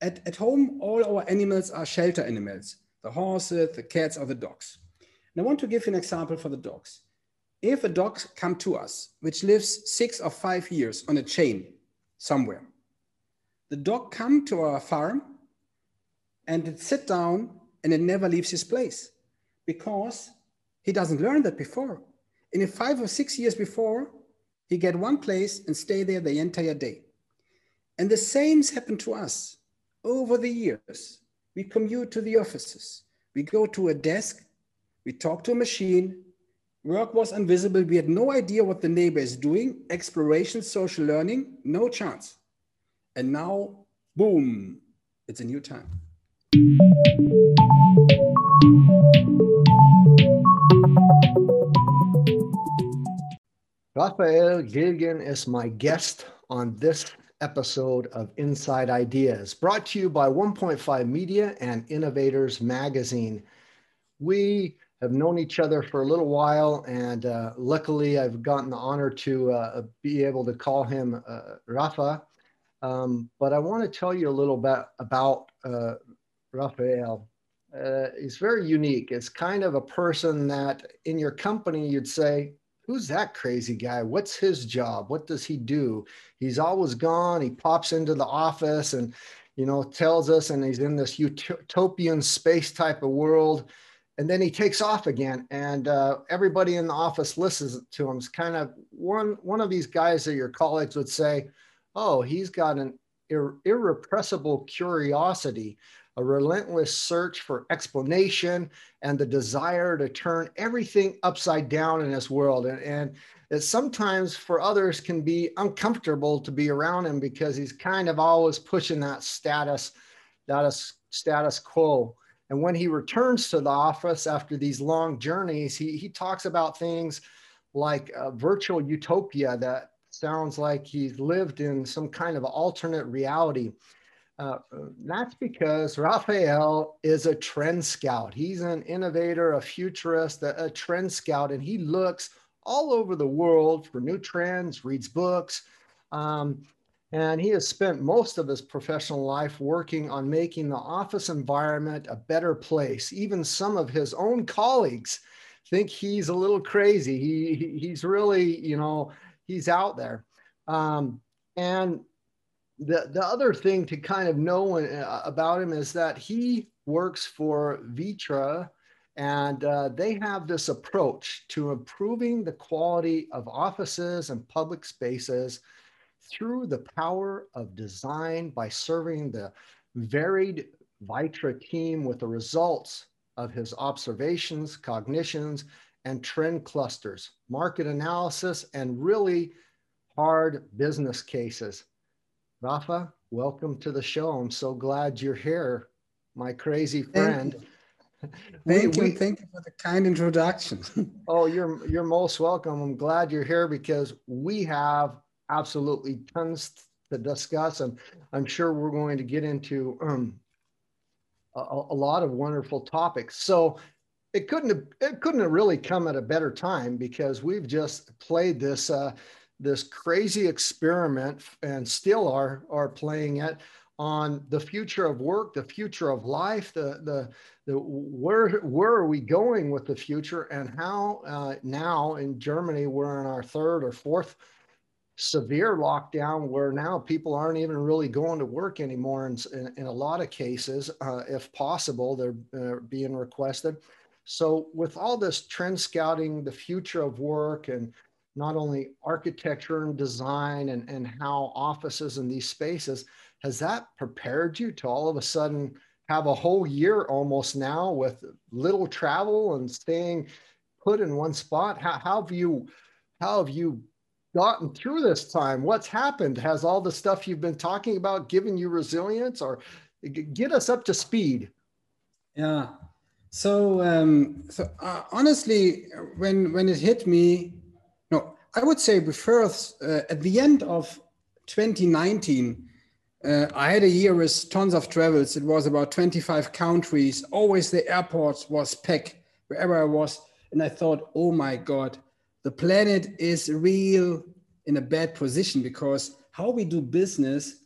at, at home, all our animals are shelter animals, the horses, the cats, or the dogs. And I want to give you an example for the dogs. If a dog comes to us, which lives six or five years on a chain somewhere, the dog come to our farm and it sit down and it never leaves his place because he doesn't learn that before. And in five or six years before, he get one place and stay there the entire day. And the same happened to us over the years. We commute to the offices. We go to a desk. We talk to a machine. Work was invisible. We had no idea what the neighbor is doing. Exploration, social learning, no chance. And now, boom, it's a new time. Raphael Gielgen is my guest on this episode of Inside Ideas, brought to you by 1.5 Media and Innovators Magazine. We have known each other for a little while, and uh, luckily, I've gotten the honor to uh, be able to call him uh, Rafa. Um, but I want to tell you a little bit about uh, Raphael. Uh, he's very unique. It's kind of a person that in your company you'd say, who's that crazy guy? What's his job? What does he do? He's always gone. He pops into the office and, you know, tells us, and he's in this utopian space type of world. And then he takes off again, and uh, everybody in the office listens to him. It's kind of one one of these guys that your colleagues would say, "Oh, he's got an ir- irrepressible curiosity a relentless search for explanation and the desire to turn everything upside down in this world. And, and it sometimes for others can be uncomfortable to be around him because he's kind of always pushing that status, status, status quo. And when he returns to the office after these long journeys, he, he talks about things like a virtual utopia that sounds like he's lived in some kind of alternate reality. Uh, that's because Raphael is a trend scout. He's an innovator, a futurist, a, a, trend scout, and he looks all over the world for new trends, reads books. Um, and he has spent most of his professional life working on making the office environment a better place. Even some of his own colleagues think he's a little crazy. He, he's really, you know, he's out there. Um, and the, the other thing to kind of know uh, about him is that he works for Vitra and uh, they have this approach to improving the quality of offices and public spaces through the power of design by serving the varied Vitra team with the results of his observations, cognitions, and trend clusters, market analysis, and really hard business cases. Rafa, welcome to the show. I'm so glad you're here, my crazy friend. Thank you. We, thank you for the kind introduction. oh, you're you're most welcome. I'm glad you're here because we have absolutely tons to discuss, and I'm sure we're going to get into um, a, a lot of wonderful topics. So it couldn't have, it couldn't have really come at a better time because we've just played this uh, this crazy experiment and still are are playing it on the future of work, the future of life, the the, the where where are we going with the future, and how uh, now in Germany we're in our third or fourth severe lockdown where now people aren't even really going to work anymore in, in, in a lot of cases uh, if possible they're uh, being requested. So with all this trend scouting the future of work and not only architecture and design and, and how offices and these spaces, has that prepared you to all of a sudden have a whole year almost now with little travel and staying put in one spot? How, how have you how have you gotten through this time? What's happened? Has all the stuff you've been talking about given you resilience or get us up to speed? Yeah. So, um, so uh, honestly, when when it hit me, I would say first uh, at the end of 2019, uh, I had a year with tons of travels. It was about 25 countries. Always the airports was packed wherever I was, and I thought, oh my God, the planet is real in a bad position because how we do business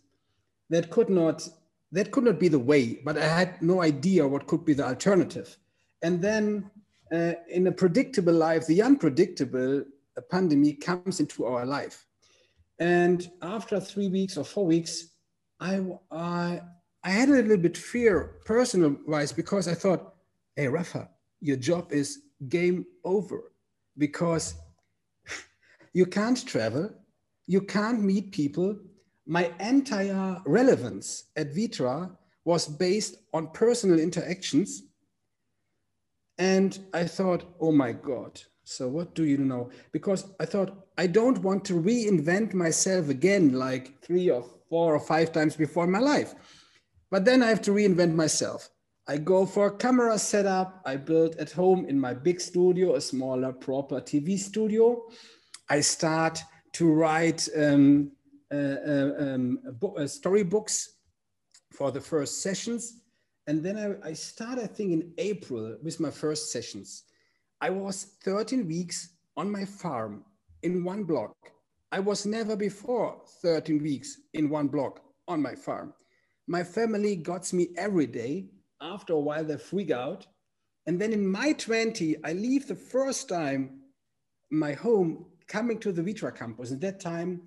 that could not that could not be the way, but I had no idea what could be the alternative. And then uh, in a predictable life, the unpredictable pandemic comes into our life. And after three weeks or four weeks, I, I, I had a little bit fear personal wise because I thought, hey, Rafa, your job is game over because you can't travel, you can't meet people. My entire relevance at Vitra was based on personal interactions. And I thought, oh my God, so what do you know? Because I thought, I don't want to reinvent myself again like three or four or five times before in my life. But then I have to reinvent myself. I go for a camera setup. I build at home in my big studio, a smaller, proper TV studio. I start to write um, uh, uh, um, uh, storybooks for the first sessions. And then I, I start, I think, in April with my first sessions. I was 13 weeks on my farm in one block. I was never before 13 weeks in one block on my farm. My family got me every day after a while they freak out. And then in my 20, I leave the first time my home coming to the Vitra campus. At that time,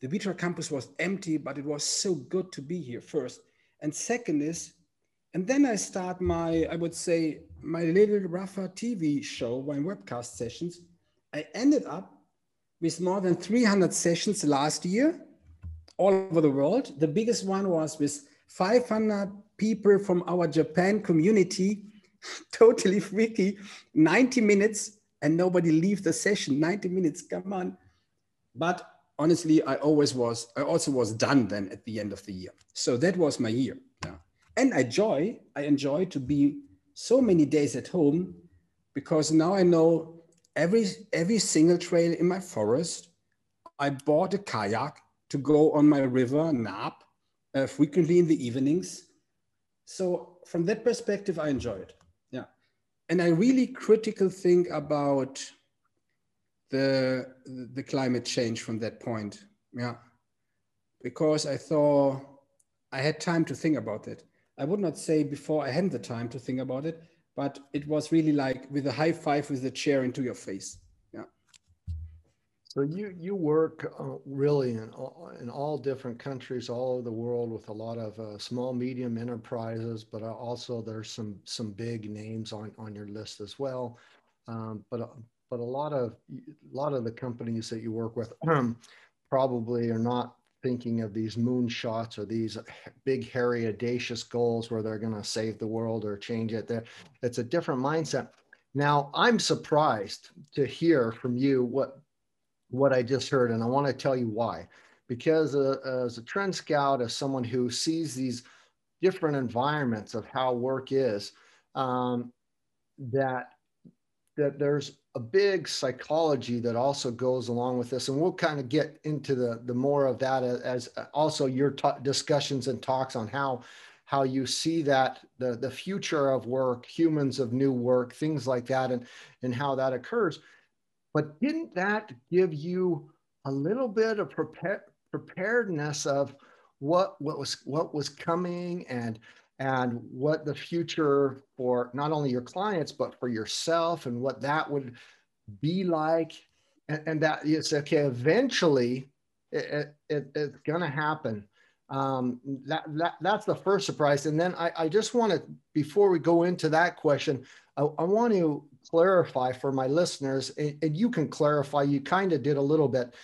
the Vitra campus was empty, but it was so good to be here first. And second is, and then I start my, I would say, my little Rafa TV show, my webcast sessions. I ended up with more than 300 sessions last year all over the world. The biggest one was with 500 people from our Japan community, totally freaky, 90 minutes and nobody leave the session, 90 minutes, come on. But honestly, I always was, I also was done then at the end of the year. So that was my year. Yeah. And I joy, I enjoy to be so many days at home because now I know every, every single trail in my forest. I bought a kayak to go on my river, nap, uh, frequently in the evenings. So from that perspective, I enjoy it. Yeah. And I really critical think about the, the climate change from that point. Yeah. Because I thought I had time to think about it. I would not say before I had the time to think about it, but it was really like with a high five with the chair into your face. Yeah. So you you work uh, really in all, in all different countries all over the world with a lot of uh, small medium enterprises, but also there's some some big names on on your list as well. Um, but but a lot of a lot of the companies that you work with probably are not thinking of these moonshots or these big hairy audacious goals where they're going to save the world or change it. There, it's a different mindset. Now, I'm surprised to hear from you what what I just heard, and I want to tell you why. Because uh, as a trend scout, as someone who sees these different environments of how work is, um, that that there's a big psychology that also goes along with this, and we'll kind of get into the the more of that as, as also your t- discussions and talks on how how you see that the the future of work, humans of new work, things like that, and and how that occurs. But didn't that give you a little bit of prepare, preparedness of what what was what was coming and and what the future for not only your clients but for yourself and what that would be like. And, and that is okay eventually it, it, it's going to happen. Um, that, that that's the first surprise. And then i, I just want to before we go into that question I, I want to clarify for my listeners, and, and you can clarify, you kind of did a little bit.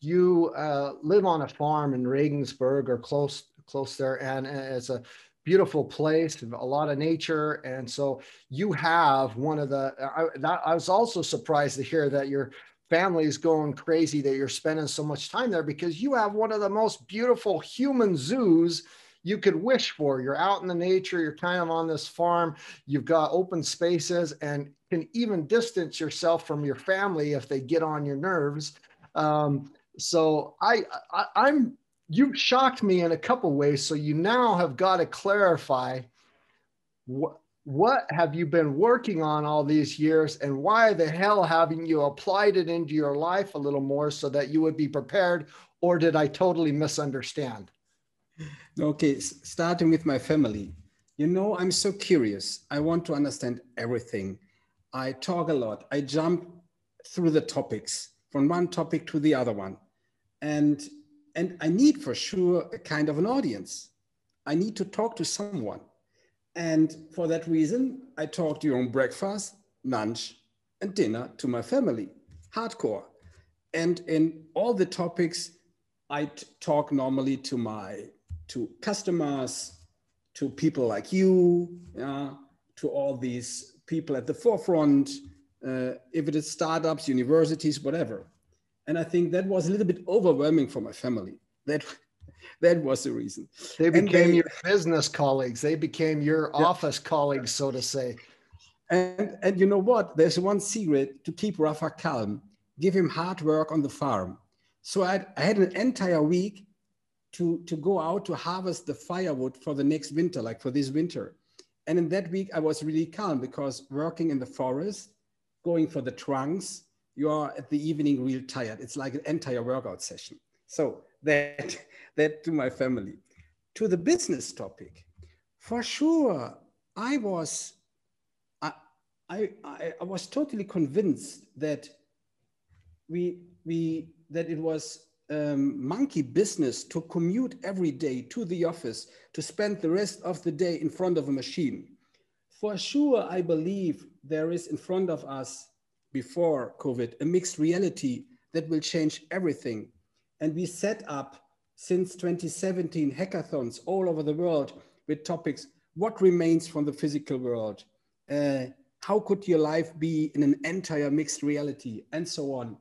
You uh, live on a farm in Regensburg or close close there, and, it's a beautiful place, a lot of nature, and so you have one of the. I, that, I was also surprised to hear that your family is going crazy that you're spending so much time there because you have one of the most beautiful human zoos you could wish for. You're out in the nature, you're kind of on this farm, you've got open spaces, and can even distance yourself from your family if they get on your nerves. Um, so I, I I'm you've shocked me in a couple ways. So you now have got to clarify what what have you been working on all these years and why the hell haven't you applied it into your life a little more so that you would be prepared or did i totally misunderstand Okay, starting with my family. You know, I'm so curious. I want to understand everything. I talk a lot. I jump through the topics from one topic to the other one. And and I need for sure a kind of an audience. I need to talk to someone. And for that reason, I talk during breakfast, lunch, and dinner to my family, hardcore. And in all the topics, I talk normally to my to customers, to people like you, to all these people at the forefront, uh, if it is startups, universities, whatever. And I think that was a little bit overwhelming for my family. That that was the reason. They became they, your business colleagues. They became your yeah. office colleagues, so to say. And and you know what? There's one secret to keep Rafa calm. Give him hard work on the farm. So I, I had an entire week to, to go out to harvest the firewood for the next winter, like for this winter. And in that week, I was really calm because working in the forest, going for the trunks, you are at the evening real tired. It's like an entire workout session. So that, that to my family. To the business topic, for sure, I was, I, I, I was totally convinced that we, we, that it was um, monkey business to commute every day to the office to spend the rest of the day in front of a machine. For sure, I believe there is in front of us before COVID a mixed reality that will change everything. And we set up since 2017 hackathons all over the world with topics what remains from the physical world? Uh, how could your life be in an entire mixed reality? And so on.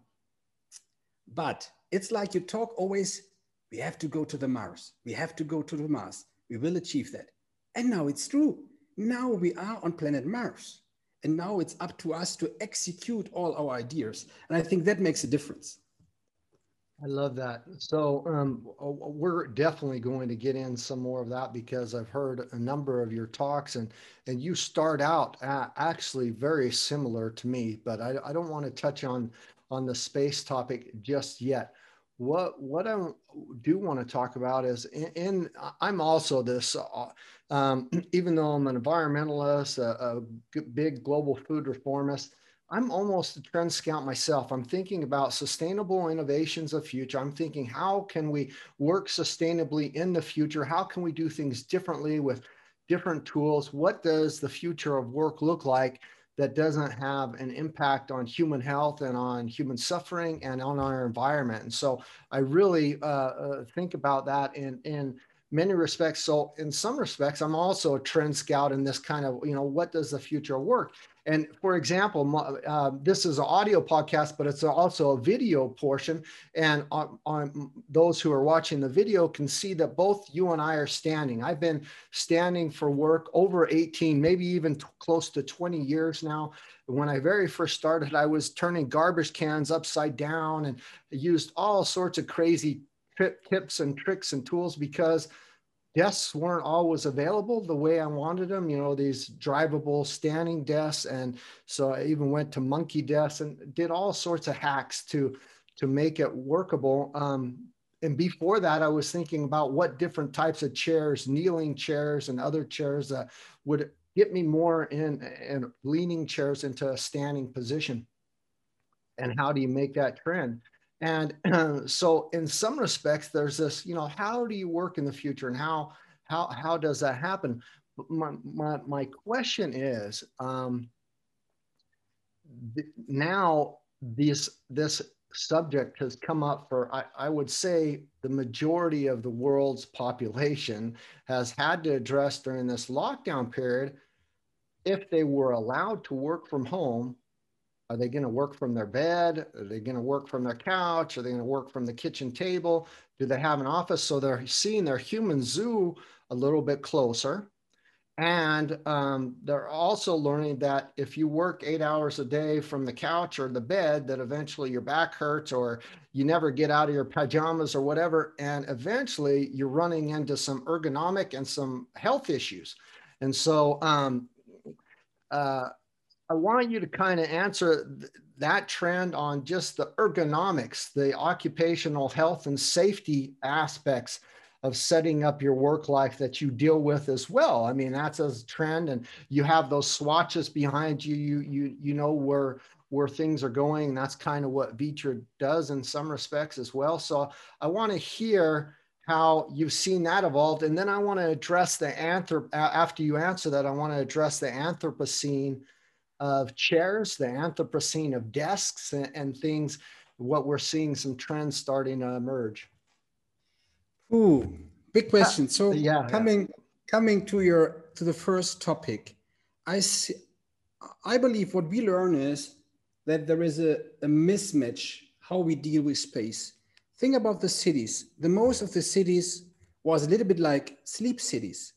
But it's like you talk always, we have to go to the Mars. We have to go to the Mars. We will achieve that. And now it's true. Now we are on planet Mars. And now it's up to us to execute all our ideas. And I think that makes a difference. I love that. So um, we're definitely going to get in some more of that because I've heard a number of your talks and and you start out actually very similar to me, but I, I don't want to touch on on the space topic just yet what what I do want to talk about is in, in I'm also this uh, um, even though I'm an environmentalist, a, a, big global food reformist, I'm almost a trend scout myself. I'm thinking about sustainable innovations of future. I'm thinking how can we work sustainably in the future? How can we do things differently with different tools? What does the future of work look like? that doesn't have an impact on human health and on human suffering and on our environment. And so I really uh, uh, think about that in, in many respects. So in some respects, I'm also a trend scout in this kind of, you know, what does the future work? And for example, uh, this is an audio podcast, but it's also a video portion. And on, on, those who are watching the video can see that both you and I are standing. I've been standing for work over 18, maybe even t- close to 20 years now. When I very first started, I was turning garbage cans upside down and used all sorts of crazy tips and tricks and tools because desks weren't always available the way I wanted them, you know, these drivable standing desks. And so I even went to monkey desks and did all sorts of hacks to, to make it workable. Um, and before that, I was thinking about what different types of chairs, kneeling chairs and other chairs uh, would get me more in and leaning chairs into a standing position. And how do you make that trend? And so in some respects, there's this, you know, how do you work in the future and how, how, how does that happen? My, my, my question is, um, th- now this, this subject has come up for, I, I would say the majority of the world's population has had to address during this lockdown period if they were allowed to work from home are they going to work from their bed? Are they going to work from their couch? Are they going to work from the kitchen table? Do they have an office? So they're seeing their human zoo a little bit closer. And um, they're also learning that if you work eight hours a day from the couch or the bed, that eventually your back hurts or you never get out of your pajamas or whatever. And eventually you're running into some ergonomic and some health issues. And so um, uh, I want you to kind of answer th- that trend on just the ergonomics, the occupational health and safety aspects of setting up your work life that you deal with as well. I mean, that's a trend, and you have those swatches behind you. You you you know where where things are going. And that's kind of what Vitra does in some respects as well. So I want to hear how you've seen that evolved, and then I want to address the anthrop. After you answer that, I want to address the Anthropocene of chairs, the Anthropocene of desks, and, and things. What we're seeing some trends starting to emerge. Ooh, big uh, question. So yeah, coming yeah. coming to your to the first topic, I see, I believe what we learn is that there is a, a mismatch how we deal with space. Think about the cities. The most of the cities was a little bit like sleep cities.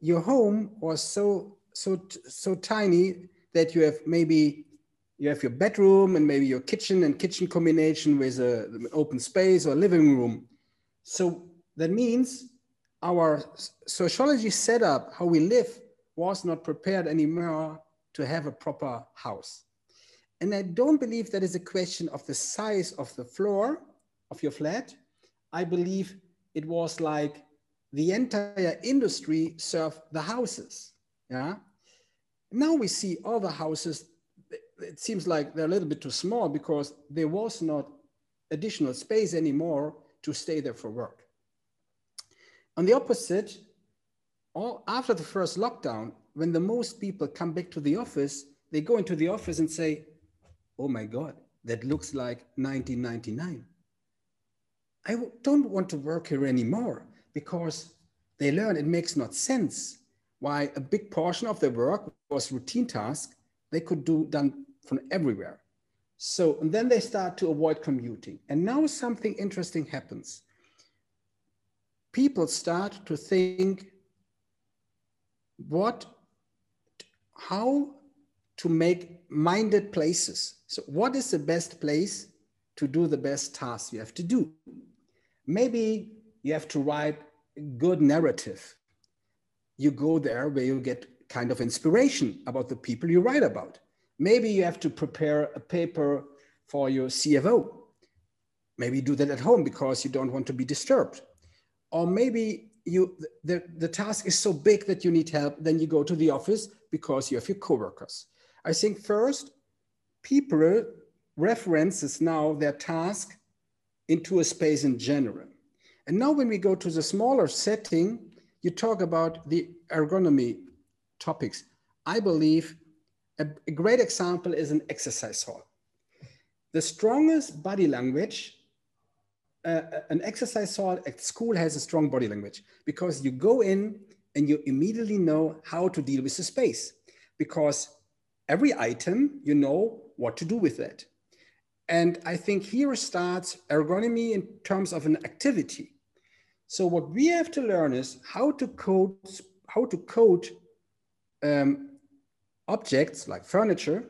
Your home was so so so tiny that you have maybe you have your bedroom and maybe your kitchen and kitchen combination with a, an open space or living room. So that means our sociology setup, how we live, was not prepared anymore to have a proper house. And I don't believe that is a question of the size of the floor of your flat. I believe it was like the entire industry served the houses. Yeah. Now we see the houses, it seems like they're a little bit too small because there was not additional space anymore to stay there for work. On the opposite, all, after the first lockdown, when the most people come back to the office, they go into the office and say, oh my God, that looks like 1999. I don't want to work here anymore because they learn it makes not sense why a big portion of their work was routine task they could do done from everywhere. So and then they start to avoid commuting. And now something interesting happens. People start to think what, how to make minded places. So, what is the best place to do the best task you have to do? Maybe you have to write a good narrative. You go there where you get kind of inspiration about the people you write about. Maybe you have to prepare a paper for your CFO. Maybe do that at home because you don't want to be disturbed. Or maybe you the, the task is so big that you need help, then you go to the office because you have your coworkers. I think first, people references now their task into a space in general. And now when we go to the smaller setting, you talk about the ergonomy topics. I believe a, a great example is an exercise hall. The strongest body language uh, an exercise hall at school has a strong body language because you go in and you immediately know how to deal with the space because every item, you know what to do with it. And I think here starts ergonomy in terms of an activity. So what we have to learn is how to code, how to code um, objects like furniture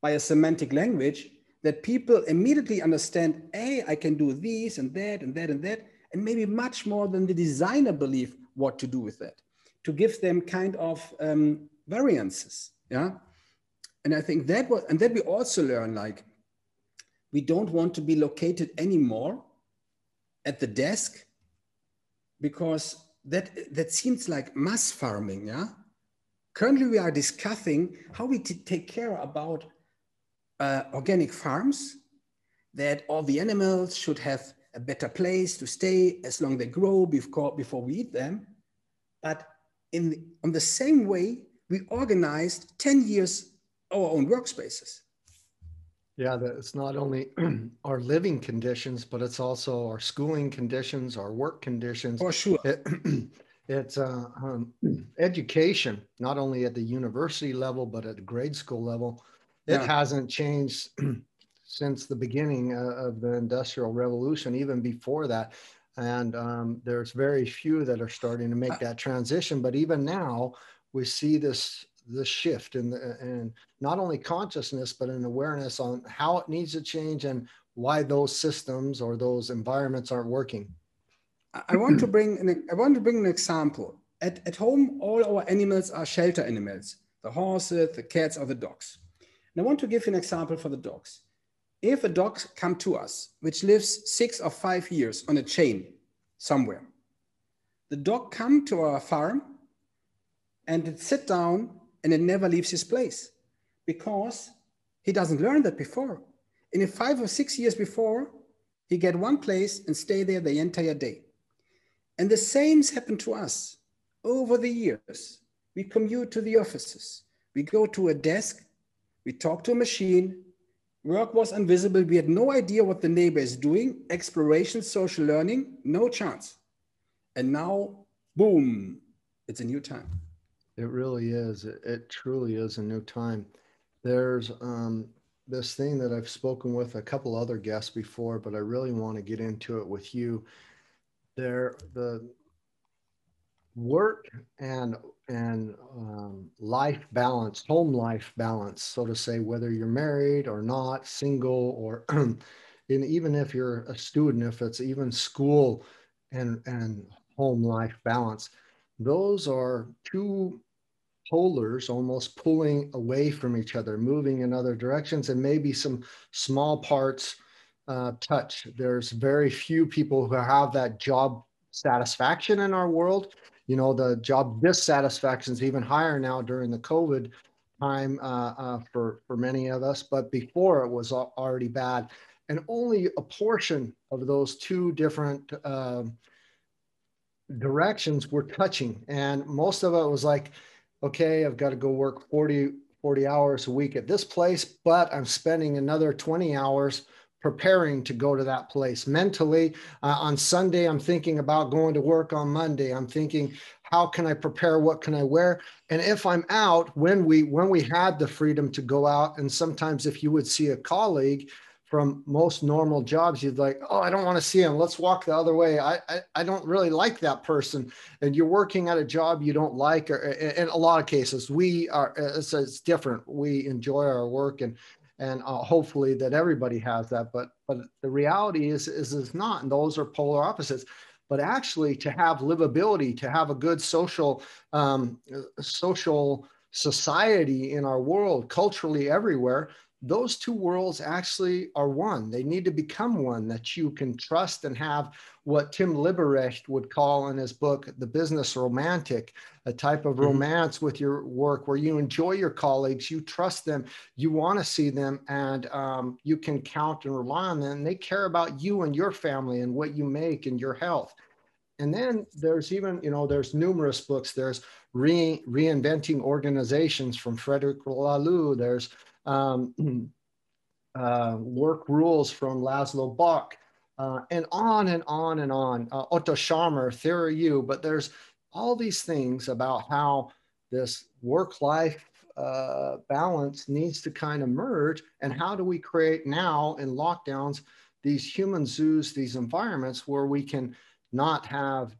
by a semantic language that people immediately understand, hey, I can do this and that and that and that, and maybe much more than the designer believe what to do with that, to give them kind of um, variances. Yeah and I think that was, and then we also learn like, we don't want to be located anymore at the desk because that, that seems like mass farming, yeah? Currently, we are discussing how we take care about uh, organic farms, that all the animals should have a better place to stay as long they grow before, before we eat them. But in the, on the same way, we organized 10 years our own workspaces. Yeah, it's not only our living conditions, but it's also our schooling conditions, our work conditions. For sure. It, it's uh, um, education, not only at the university level, but at the grade school level. It yeah. hasn't changed since the beginning uh, of the Industrial Revolution, even before that. And um, there's very few that are starting to make uh, that transition. But even now, we see this the shift in the, and not only consciousness but an awareness on how it needs to change and why those systems or those environments aren't working. I want to bring an, i want to bring an example. At, at home all our animals are shelter animals the horses the cats or the dogs. And i want to give you an example for the dogs. If a dog come to us which lives six or five years on a chain somewhere the dog come to our farm and it sit down and it never leaves his place because he doesn't learn that before. And in five or six years before, he get one place and stay there the entire day. And the same's happened to us over the years. We commute to the offices. We go to a desk. We talk to a machine. Work was invisible. We had no idea what the neighbor is doing. Exploration, social learning, no chance. And now, boom, it's a new time. It really is. It, it truly is a new time. There's um, this thing that I've spoken with a couple other guests before, but I really want to get into it with you. There, the work and and um, life balance, home life balance, so to say, whether you're married or not, single or, and even if you're a student, if it's even school and and home life balance, those are two polars almost pulling away from each other, moving in other directions, and maybe some small parts uh, touch. There's very few people who have that job satisfaction in our world. You know, the job dissatisfaction is even higher now during the COVID time uh, uh, for for many of us, but before it was already bad, and only a portion of those two different. Directions were touching and most of it was like okay, I've got to go work 40, 40 hours a week at this place, but I'm spending another 20 hours preparing to go to that place mentally. Uh, on Sunday, I'm thinking about going to work on Monday. I'm thinking, how can I prepare? What can I wear? And if I'm out, when we when we had the freedom to go out, and sometimes if you would see a colleague, from most normal jobs you'd like oh i don't want to see him. Let's walk the other way. I, I, I don't really like that person. And you're working at a job you don't like or in a lot of cases we are it's, it's different. We enjoy our work and and uh, hopefully that everybody has that. But but the reality is is it's not and those are polar opposites. But actually to have livability to have a good social um, social society in our world culturally everywhere those two worlds actually are one. They need to become one that you can trust and have what Tim Leberecht would call in his book, The Business Romantic, a type of mm-hmm. romance with your work where you enjoy your colleagues, you trust them, you want to see them, and um, you can count and rely on them. They care about you and your family and what you make and your health. And then there's even, you know, there's numerous books. There's re- Reinventing Organizations from Frederic Laloux. There's um, uh, work rules from Laszlo Bock, uh, and on and on and on. Uh, Otto Scharmer, Theory U, but there's all these things about how this work-life uh, balance needs to kind of merge, and how do we create now in lockdowns these human zoos, these environments where we can not have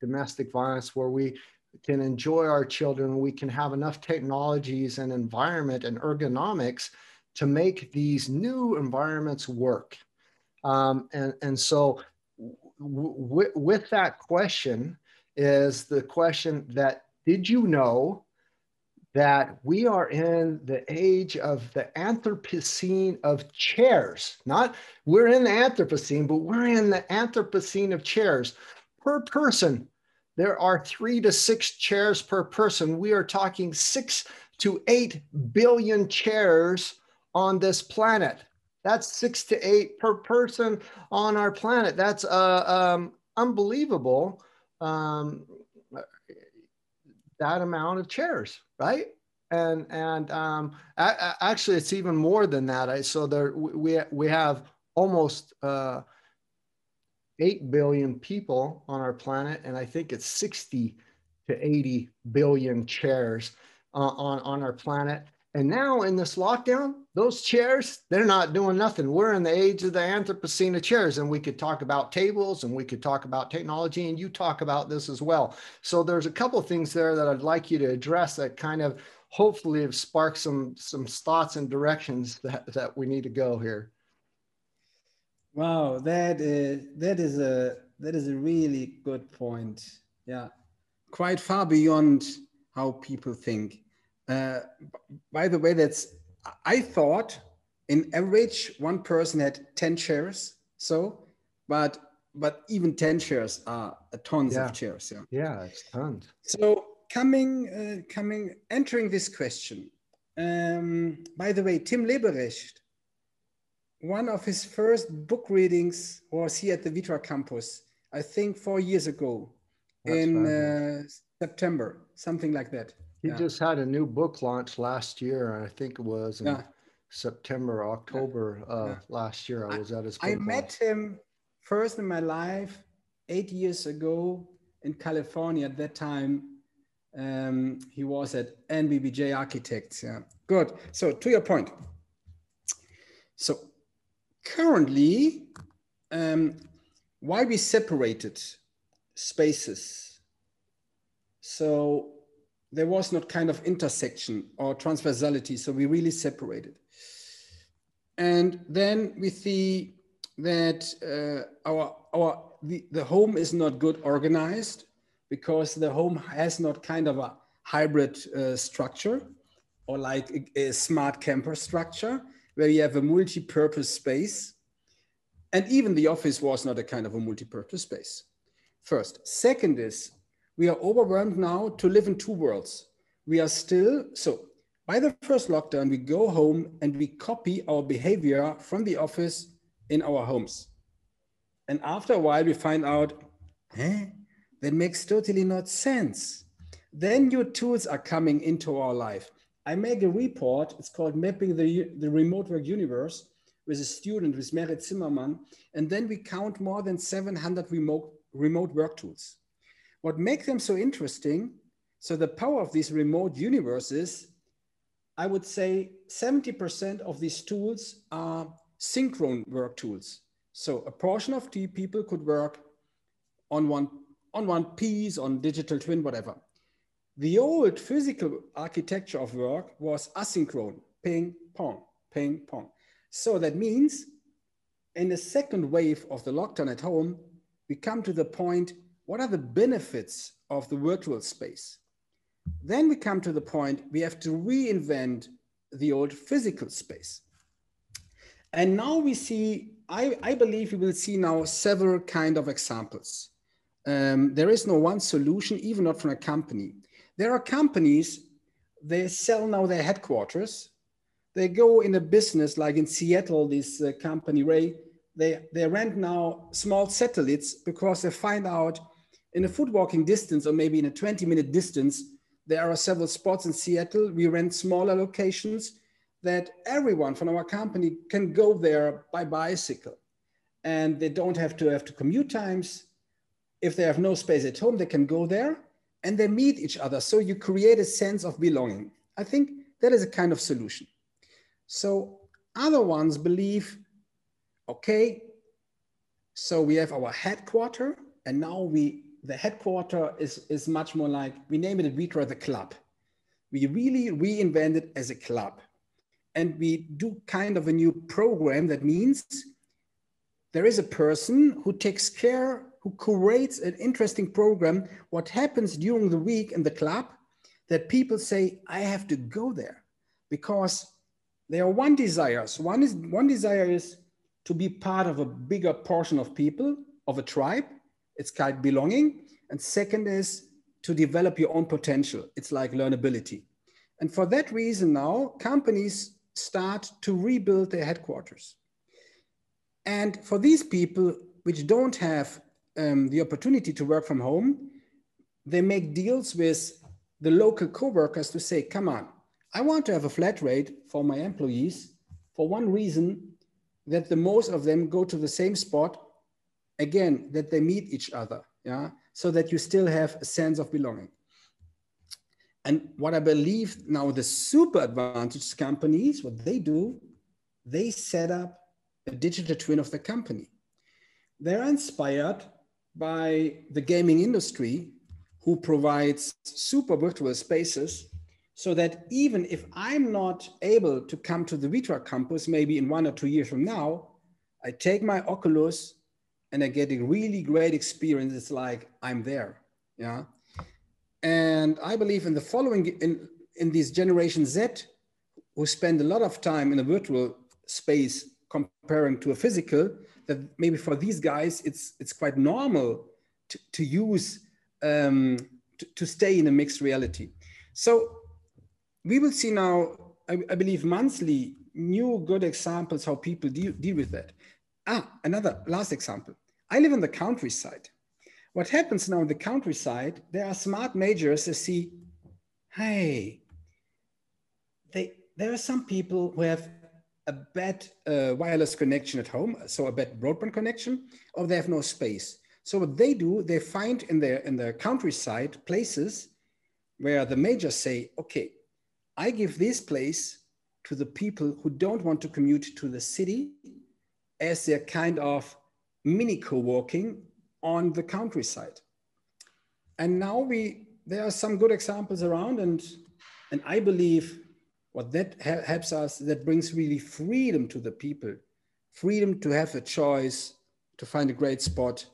domestic violence, where we can enjoy our children, we can have enough technologies and environment and ergonomics to make these new environments work. Um, and, and so with that question is the question that did you know that we are in the age of the Anthropocene of chairs? Not we're in the Anthropocene, but we're in the Anthropocene of chairs. Per person, there are three to six chairs per person. We are talking six to eight billion chairs on this planet. That's six to eight per person on our planet. That's uh, um, unbelievable. Um, that amount of chairs, right? And and um, actually, it's even more than that. I, so there we we have almost uh, 8 billion people on our planet, and I think it's 60 to 80 billion chairs uh, on, on our planet. And now in this lockdown, those chairs, they're not doing nothing. We're in the age of the Anthropocene of chairs, and we could talk about tables and we could talk about technology, and you talk about this as well. So there's a couple of things there that I'd like you to address that kind of hopefully have sparked some some thoughts and directions that, that we need to go here. Wow, that is that is a that is a really good point. Yeah, quite far beyond how people think. Uh, by the way, that's I thought in average one person had ten chairs. So, but but even 10 chairs are tons Yeah. of chairs. Yeah. Yeah, it's tons. So coming, uh, coming, entering this question. Um, by the way, Tim Leberecht, one of his first book readings was here at the Vitra campus, I think four years ago That's in uh, September, something like that. He yeah. just had a new book launch last year. I think it was in Yeah. September, October uh, Yeah. last year. I was at his. I met launch. him first in my life eight years ago in California. At that time, um, he was at NBBJ Architects. Yeah, good. So to your point. So currently, um, why we separated spaces? So there was not kind of intersection or transversality. So we really separated. And then we see that uh, our our the, the home is not good organized because the home has not kind of a hybrid uh, structure or like a, a smart camper structure where you have a multi-purpose space. And even the office was not a kind of a multi-purpose space. First. Second is we are overwhelmed now to live in two worlds. We are still so by the first lockdown we go home and we copy our behavior from the office in our homes. And after a while we find out eh, that makes totally not sense. Then new tools are coming into our life i make a report it's called mapping the, the remote work universe with a student with merit zimmerman and then we count more than 700 remote remote work tools. What makes them so interesting so the power of these remote universes i would say 70% of these tools are synchron work tools. So a portion of people could work on one on one piece on digital twin whatever the old physical architecture of work was asynchron ping pong ping pong. So that means in the second wave of the lockdown at home we come to the point what are the benefits of the virtual space? Then we come to the point we have to reinvent the old physical space. And now we see I, I believe we will see now several kind of examples. Um, there is no one solution even not from a company there are companies they sell now their headquarters. They go in a business like in seattle this uh, company ray they, they rent now small satellites because they find out in a foot walking distance or maybe in a 20 minute distance there are several spots in seattle. We rent smaller locations that everyone from our company can go there by bicycle. And they don't have to have to commute times. If they have no space at home they can go there and they meet each other. So you create a sense of belonging. I think that is a kind of solution. So other ones believe okay so we have our headquarter and now we the headquarter is is much more like we name it at Vitra the club. We really reinvent it as a club. And we do kind of a new program that means there is a person who takes care who curates an interesting program what happens during the week in the club that people say i have to go there because there are one desires. One is one desire is to be part of a bigger portion of people of a tribe. It's called belonging. And second is to develop your own potential. It's like learnability. And for that reason now companies start to rebuild their headquarters. And for these people which don't have um, the opportunity to work from home, they make deals with the local co-workers to say, come on, I want to have a flat rate for my employees for one reason that the most of them go to the same spot, again, that they meet each other, yeah, so that you still have a sense of belonging. And what I believe now the super advantaged companies, what they do, they set up a digital twin of the company. They're inspired by the gaming industry who provides super virtual spaces so that even if I'm not able to come to the Vitra campus, maybe in one or two years from now, I take my Oculus and I get a really great experience. It's like I'm there. Yeah. And I believe in the following, in, in this generation Z, who spend a lot of time in a virtual space comparing to a physical, that maybe for these guys it's it's quite normal to, to use um, to, to stay in a mixed reality. So we will see now, I, I believe, monthly new good examples how people deal, deal with that. Ah, another last example. I live in the countryside. What happens now in the countryside, there are smart majors that see, hey, they, there are some people who have a bad uh, wireless connection at home, so a bad broadband connection, or they have no space. So what they do, they find in their in the countryside places where the majors say, okay, I give this place to the people who don't want to commute to the city as their kind of mini co-working on the countryside. And now we there are some good examples around and and I believe what that helps us that brings really freedom to the people freedom to have a choice to find a great spot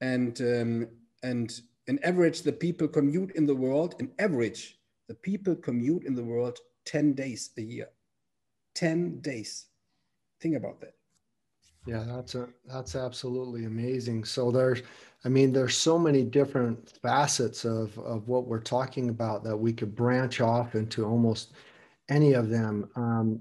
and um, and in average the people commute in the world in average the people commute in the world 10 days a year. 10 days. Think about that. Yeah that's a that's absolutely amazing. So there's i mean there's so many different facets of of what we're talking about that we could branch off into almost any of them. Um,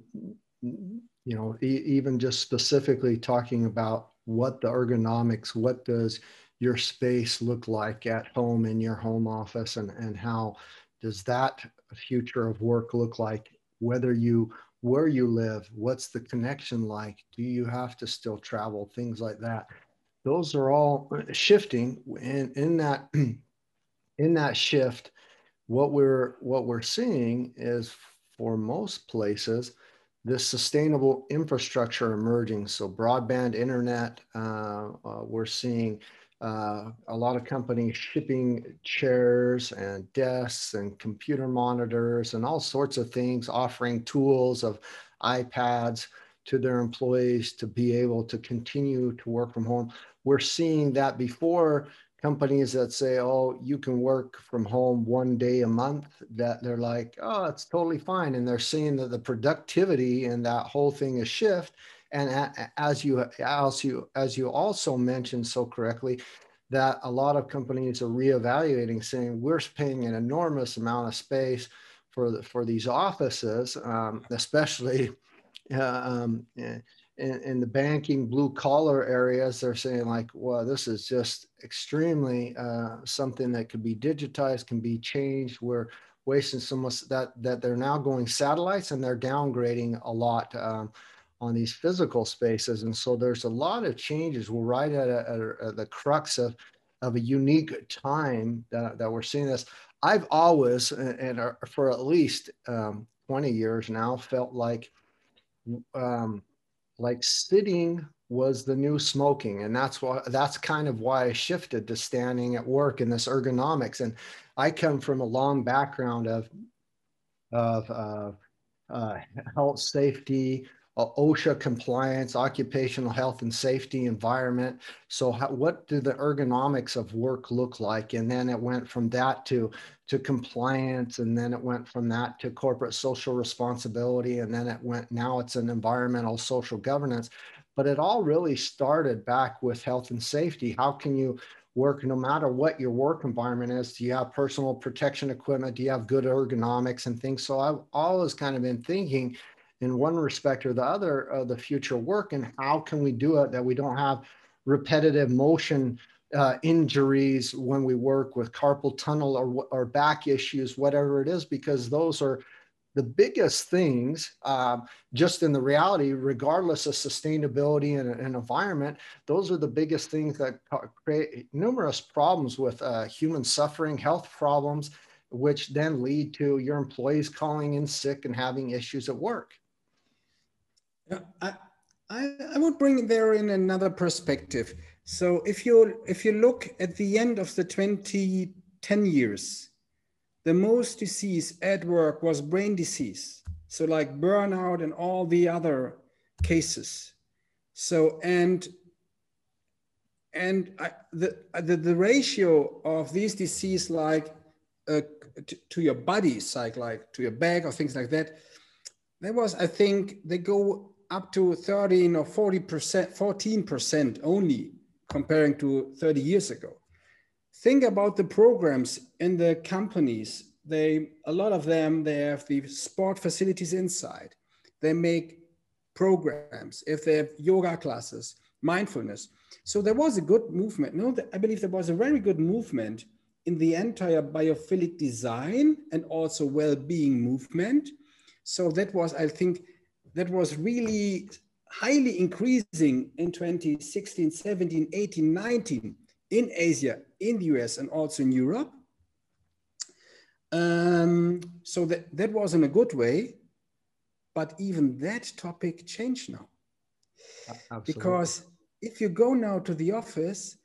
you know, e- even just specifically talking about what the ergonomics, what does your space look like at home in your home office, and and how does that future of work look like? Whether you where you live, what's the connection like? Do you have to still travel? Things like that. Those are all shifting, and in that in that shift, what we're what we're seeing is for most places, this sustainable infrastructure emerging. So broadband internet, uh, uh, we're seeing uh, a lot of companies shipping chairs and desks and computer monitors and all sorts of things, offering tools of iPads to their employees to be able to continue to work from home. We're seeing that before companies that say, oh, you can work from home one day a month, that they're like, oh, it's totally fine. And they're seeing that the productivity and that whole thing is shift. And as you as you as you also mentioned so correctly, that a lot of companies are reevaluating, saying we're paying an enormous amount of space for the, for these offices, um, especially um, in, in the banking blue collar areas they're saying like well this is just extremely uh, something that could be digitized can be changed. We're wasting so much that that they're now going satellites and they're downgrading a lot um, on these physical spaces. And so there's a lot of changes. We're right at, a, at the crux of of a unique time that, that we're seeing this. I've always and for at least um, 20 years now felt like um, like sitting was the new smoking. And that's why that's kind of why i shifted to standing at work in this ergonomics. And i come from a long background of of uh, uh, health safety OSHA compliance, occupational health and safety, environment. So, how, what do the ergonomics of work look like? And then it went from that to to compliance, and then it went from that to corporate social responsibility, and then it went now it's an environmental social governance. But it all really started back with health and safety. How can you work no matter what your work environment is? Do you have personal protection equipment? Do you have good ergonomics and things? So I've always kind of been thinking in one respect or the other of the future work and how can we do it that we don't have repetitive motion uh, injuries when we work with carpal tunnel or, or back issues, whatever it is, because those are the biggest things um, just in the reality, regardless of sustainability and, and, environment, those are the biggest things that create numerous problems with uh, human suffering, health problems, which then lead to your employees calling in sick and having issues at work. I, I, I would bring there in another perspective. So if you if you look at the end of the 2010 years, the most disease at work was brain disease. So like burnout and all the other cases. So and and I, the, the the ratio of these disease like uh, to, to, your body, like like to your back or things like that, that was I think they go up to 13 or 40 percent, 14 percent only comparing to 30 years ago. Think about the programs in the companies. They, a lot of them, they have the sport facilities inside. They make programs. If they have yoga classes, mindfulness. So there was a good movement. No, I believe there was a very good movement in the entire biophilic design and also well-being movement. So that was, I think, that was really highly increasing in 2016, 17, 18, 19 in Asia, in the US, and also in Europe. Um, so that, that was in a good way. But even that topic changed now. Absolutely. Because if you go now to the office,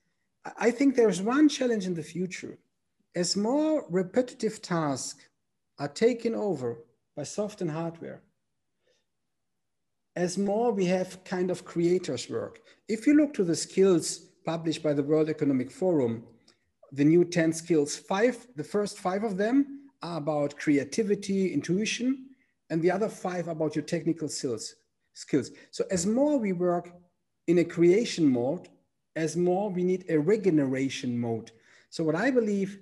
I think there's one challenge in the future. As more repetitive tasks are taken over by soft and hardware, as more we have kind of creators work. If you look to the skills published by the World Economic Forum, the new 10 skills, five, the first five of them are about creativity, intuition, and the other five about your technical skills. skills. So as more we work in a creation mode, as more we need a regeneration mode. So what I believe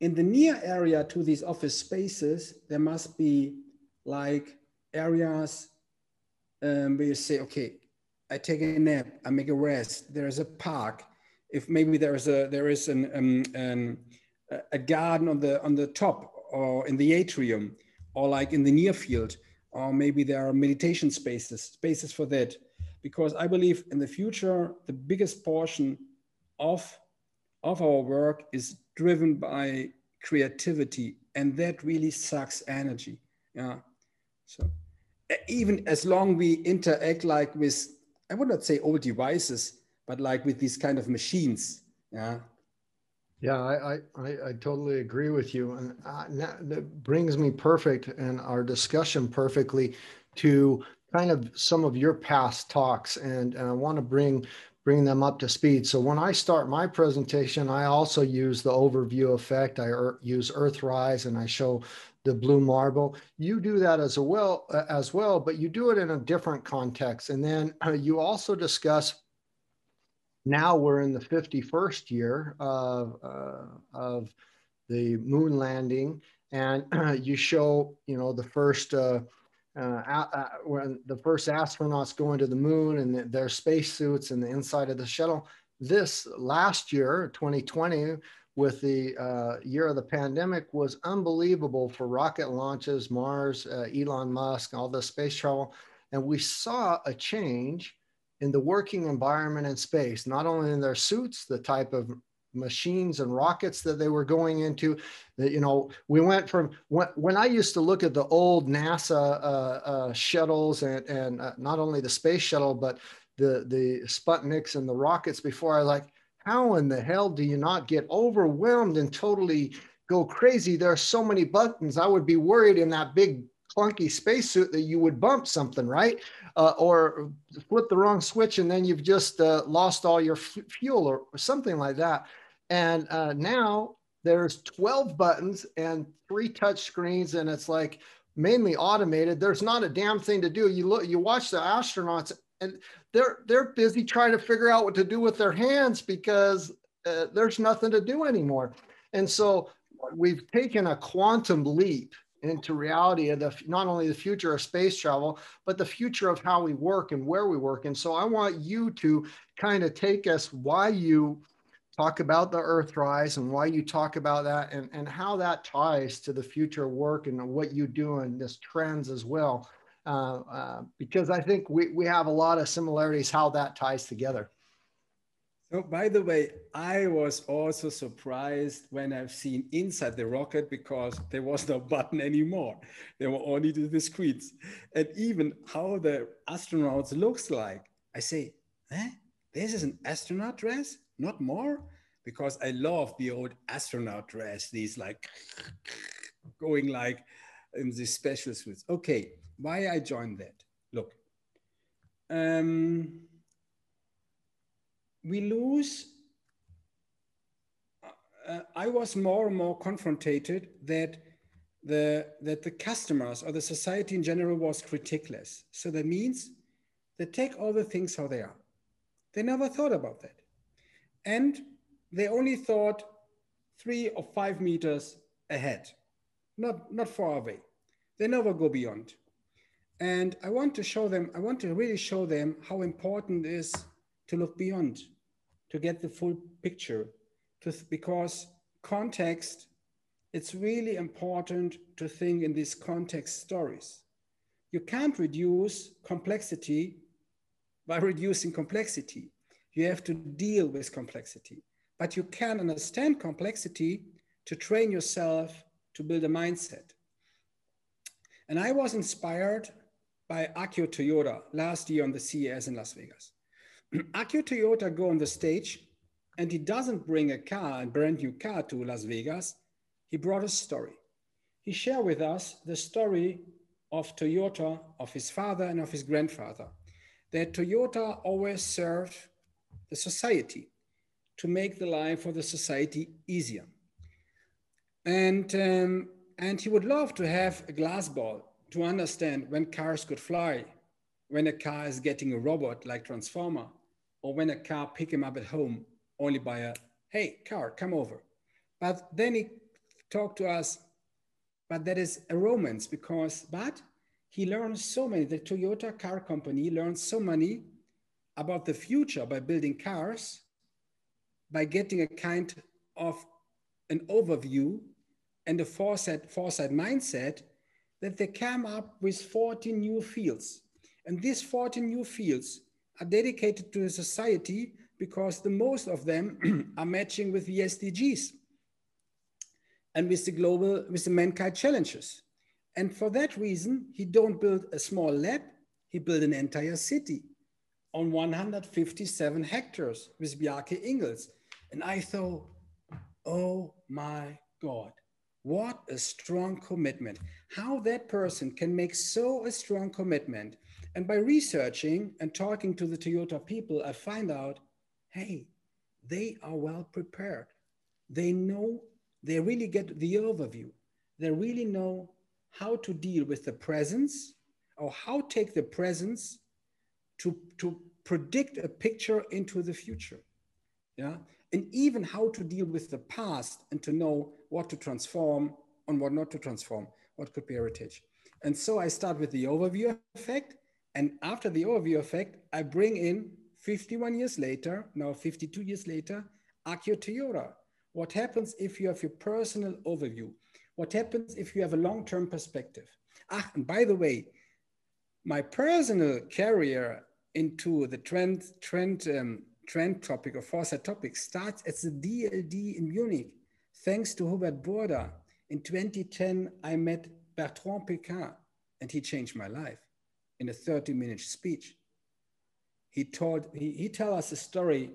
in the near area to these office spaces, there must be like areas um, where you say, okay, I take a nap, I make a rest. There's a park. If maybe there is a there is an, um, um, a garden on the on the top or in the atrium, or like in the near field, or maybe there are meditation spaces, spaces for that. Because I believe in the future, the biggest portion of of our work is driven by creativity, and that really sucks energy. Yeah. So even as long we interact like with, I would not say old devices, but like with these kind of machines. Yeah. Yeah, I, I, I totally agree with you. And uh, that brings me perfect and our discussion perfectly to kind of some of your past talks. And, and I want to bring bring them up to speed. So when I start my presentation, I also use the overview effect. I er, use Earthrise and I show the blue marble. You do that as well, uh, as well, but you do it in a different context. And then uh, you also discuss. Now we're in the 51st year of uh, of the moon landing, and you show you know the first. Uh, uh, when the first astronauts go into the moon and the, their spacesuits and the inside of the shuttle. This last year, 2020, with the uh, year of the pandemic was unbelievable for rocket launches, Mars, uh, Elon Musk, all the space travel. And we saw a change in the working environment in space, not only in their suits, the type of machines and rockets that they were going into. You know, we went from when, when I used to look at the old NASA uh, uh shuttles and, and uh, not only the space shuttle, but the the Sputniks and the rockets before I like how in the hell do you not get overwhelmed and totally go crazy? There are so many buttons. I would be worried in that big clunky spacesuit that you would bump something, right? Uh, or flip the wrong switch and then you've just uh, lost all your f- fuel or, or, something like that. And uh, now there's 12 buttons and three touch screens, and it's like mainly automated. There's not a damn thing to do. You look, you watch the astronauts and they're they're busy trying to figure out what to do with their hands because uh, there's nothing to do anymore. And so we've taken a quantum leap into reality of the not only the future of space travel but the future of how we work and where we work and so i want you to kind of take us why you talk about the earthrise and why you talk about that and, and how that ties to the future work and what you do and this trends as well uh, uh, because I think we, we have a lot of similarities how that ties together. So, by the way, I was also surprised when I've seen inside the rocket because there was no button anymore. There were only the screens. And even how the astronauts looks like. I say, eh, this is an astronaut dress, not more? Because I love the old astronaut dress, these like going like in these special suits. Okay, why I joined that. Look, um, we lose. Uh, I was more and more confronted that the, that the customers or the society in general was critiqueless. So that means they take all the things how they are. They never thought about that. And they only thought three or five meters ahead, not, not far away. They never go beyond. And I want to show them, I want to really show them how important it is to look beyond, to get the full picture, to, because context, it's really important to think in these context stories. You can't reduce complexity by reducing complexity. You have to deal with complexity. But you can understand complexity to train yourself to build a mindset. And I was inspired by Akio Toyoda last year on the CES in Las Vegas. Akio Toyoda go on the stage and he doesn't bring a car, a brand new car to Las Vegas. He brought a story. He shared with us the story of Toyota, of his father and of his grandfather. That Toyota always served the society to make the life of the society easier. And, um, and he would love to have a glass ball to understand when cars could fly, when a car is getting a robot like Transformer, or when a car pick him up at home only by a, hey, car, come over. But then he talked to us, but that is a romance because, but he learns so many, the Toyota car company learns so many about the future by building cars, by getting a kind of an overview and a foresight, foresight mindset that they came up with 14 new fields. And these 14 new fields are dedicated to the society because the most of them are matching with the SDGs and with the global, with the mankind challenges. And for that reason, he don't build a small lab, he built an entire city on 157 hectares with Bjarke Ingels. And I thought, oh my God, what a strong commitment. How that person can make so a strong commitment. And by researching and talking to the Toyota people, I find out, hey, they are well prepared. They know, they really get the overview. They really know how to deal with the presence or how take the presence to, to predict a picture into the future. Yeah and even how to deal with the past and to know what to transform and what not to transform, what could be heritage. And so I start with the overview effect. And after the overview effect, I bring in 51 years later, now 52 years later, Akio Toyoda. What happens if you have your personal overview? What happens if you have a long-term perspective? Ah, and by the way, my personal career into the trend, trend um, trend topic or foresight topic starts at the DLD in Munich. Thanks to Hubert Burda. In 2010, I met Bertrand Piccard and he changed my life in a 30 minute speech. He told, he, he tell us a story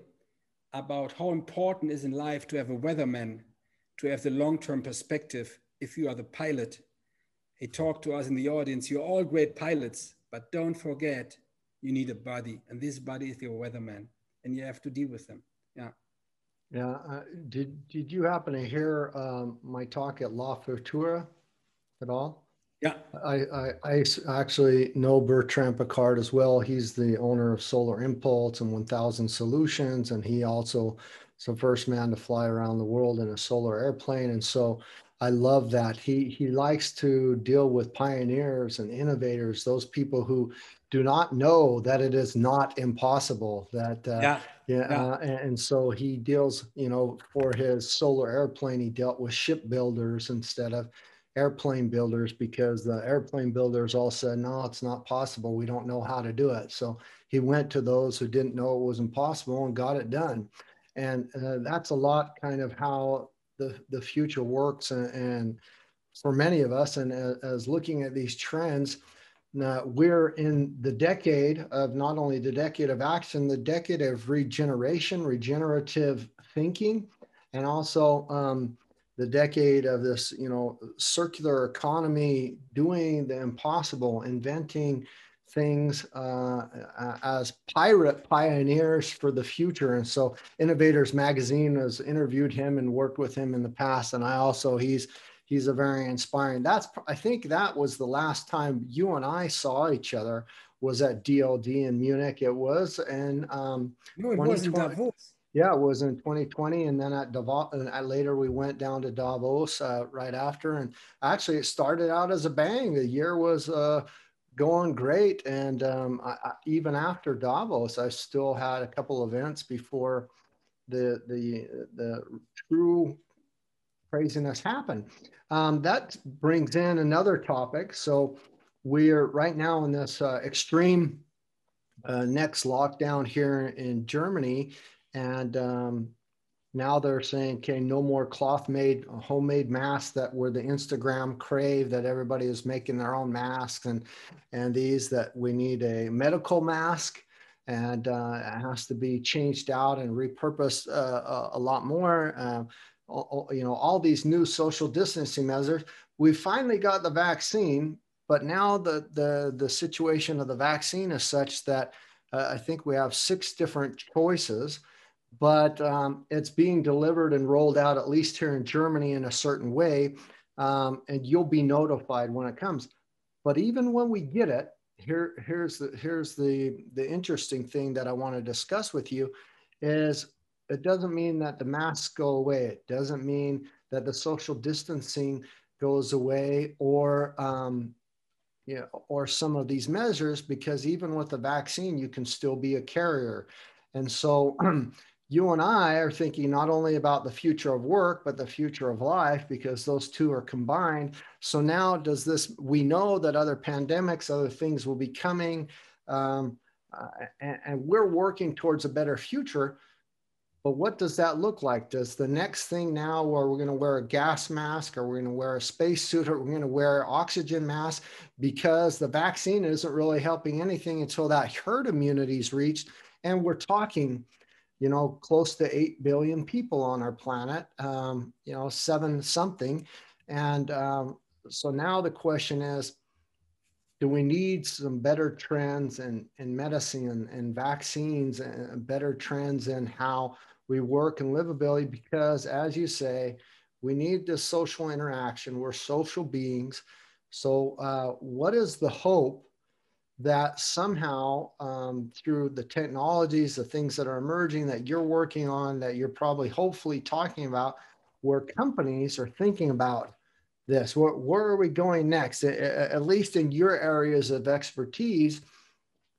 about how important is in life to have a weatherman, to have the long-term perspective if you are the pilot. He talked to us in the audience, you're all great pilots, but don't forget you need a buddy, and this buddy is your weatherman and you have to deal with them. Yeah. Yeah. Uh, did Did you happen to hear um, my talk at La Futura at all? Yeah. I, I, I actually know Bertrand Piccard as well. He's the owner of Solar Impulse and 1000 Solutions, and he also is the first man to fly around the world in a solar airplane. And so I love that. He he likes to deal with pioneers and innovators, those people who do not know that it is not impossible. That uh, yeah, yeah, yeah. Uh, and, and, so he deals, you know, for his solar airplane, he dealt with shipbuilders instead of airplane builders because the airplane builders all said, no, it's not possible. We don't know how to do it. So he went to those who didn't know it was impossible and got it done. And uh, that's a lot kind of how the, the future works and, and for many of us and as, as looking at these trends now we're in the decade of not only the decade of action the decade of regeneration regenerative thinking and also um, the decade of this you know circular economy doing the impossible inventing things uh, as pirate pioneers for the future. And so Innovators Magazine has interviewed him and worked with him in the past. And I also, he's, he's a very inspiring. That's I think that was the last time you and I saw each other was at DLD in Munich. It was and um, no, it was in Davos. Yeah, it was in 2020, and then at Davos. And later we went down to Davos uh, right after, and actually it started out as a bang. The year was uh, going great, and um, I, I, even after Davos, I still had a couple events before the the the true craziness happened. Um, that brings in another topic. So we're right now in this uh, extreme uh, next lockdown here in Germany and um, now they're saying, okay, no more cloth made, homemade masks that were the Instagram crave that everybody is making their own masks and, and these that we need a medical mask and uh, it has to be changed out and repurposed uh, a, a, lot more. Uh, you know, all these new social distancing measures. We finally got the vaccine, but now the, the, the situation of the vaccine is such that uh, I think we have six different choices but um, it's being delivered and rolled out at least here in Germany in a certain way, um, and you'll be notified when it comes. But even when we get it, here here's the here's the the interesting thing that I want to discuss with you is it doesn't mean that the masks go away. It doesn't mean that the social distancing goes away or um, you know, or some of these measures because even with the vaccine you can still be a carrier and so you and I are thinking not only about the future of work, but the future of life because those two are combined. So now, does this, we know that other pandemics, other things will be coming, um, uh, and, and we're working towards a better future. But what does that look like? Does the next thing now where we're going to wear a gas mask or we're going to wear a spacesuit or we're going to wear oxygen mask because the vaccine isn't really helping anything until that herd immunity is reached? And we're talking you know, close to 8 billion people on our planet, um, you know, seven something. And um, so now the question is, do we need some better trends in, in medicine and, vaccines and better trends in how we work and livability? Because as you say, we need this social interaction. We're social beings. So uh, what is the hope that somehow um, through the technologies, the things that are emerging that you're working on, that you're probably hopefully talking about, where companies are thinking about this. Where, where are we going next? At least in your areas of expertise,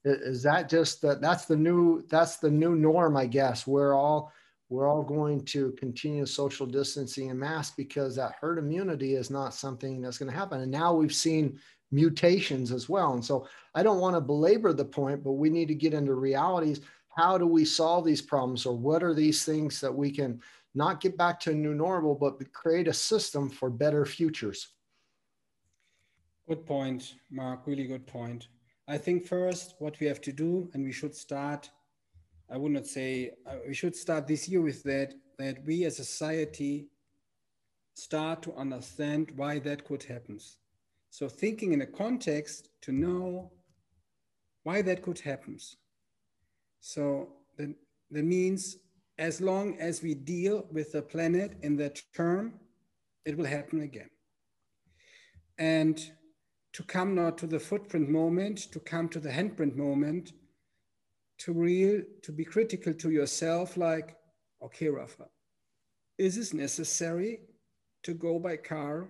is that just that? That's the new that's the new norm, I guess. We're all we're all going to continue social distancing and mask because that herd immunity is not something that's going to happen. And now we've seen mutations as well. And so I don't want to belabor the point, but we need to get into realities. How do we solve these problems, or what are these things that we can not get back to a new normal, but create a system for better futures? Good point, Mark. Really good point. I think first, what we have to do, and we should start, I would not say, uh, we should start this year with that, that we as a society start to understand why that could happen. So thinking in a context to know why that could happen. So that, that means as long as we deal with the planet in that term, it will happen again. And to come not to the footprint moment, to come to the handprint moment, to real, to be critical to yourself, like, okay, Rafa, is this necessary to go by car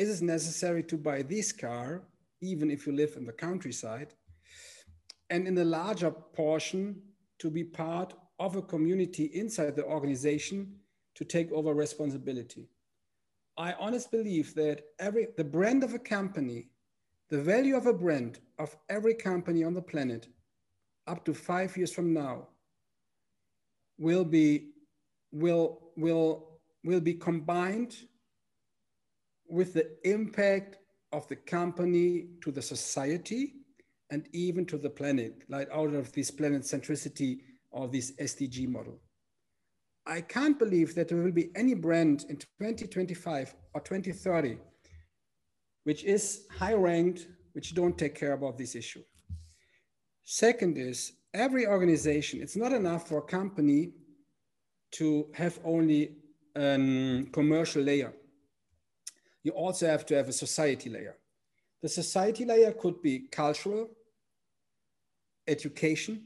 is it necessary to buy this car, even if you live in the countryside? And in the larger portion, to be part of a community inside the organization to take over responsibility. I honestly believe that every the brand of a company, the value of a brand of every company on the planet, up to five years from now, will be will will will be combined with the impact of the company to the society and even to the planet, like out of this planet centricity or this SDG model. I can't believe that there will be any brand in 2025 or 2030 which is high ranked, which don't take care about this issue. Second is every organization, it's not enough for a company to have only a commercial layer you also have to have a society layer. The society layer could be cultural, education,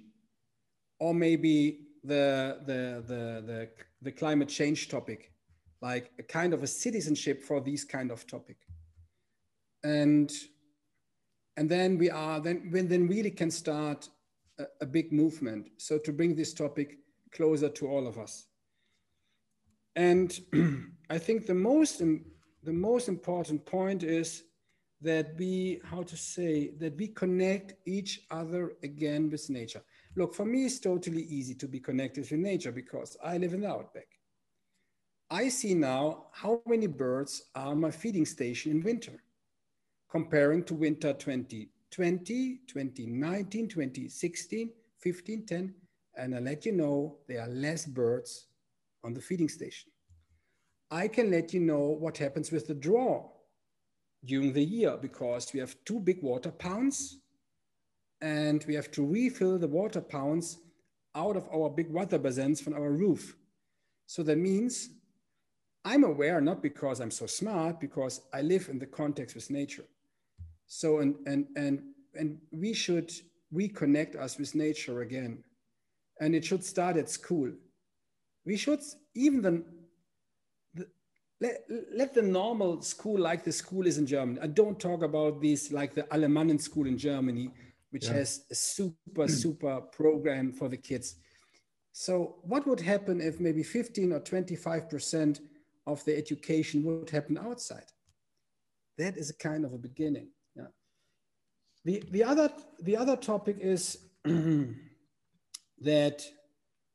or maybe the, the, the, the, the climate change topic, like a kind of a citizenship for these kind of topic. And, and then we are, then, when then really can start a, a big movement. So to bring this topic closer to all of us. And I think the most, the most important point is that we, how to say, that we connect each other again with nature. Look, for me, it's totally easy to be connected with nature because I live in the outback. I see now how many birds are on my feeding station in winter, comparing to winter 2020, 2019, 2016, 15, 10, and I let you know there are less birds on the feeding station. I can let you know what happens with the draw during the year because we have two big water pounds and we have to refill the water pounds out of our big water basins from our roof. So that means I'm aware, not because I'm so smart, because I live in the context with nature. So, and, and, and, and we should reconnect us with nature again. And it should start at school. We should, even the, let, let the normal school like the school is in Germany. I don't talk about this like the Alemannen school in Germany, which yeah. has a super, super program for the kids. So what would happen if maybe 15 or 25% of the education would happen outside? That is a kind of a beginning. Yeah. The, the, other, the other topic is that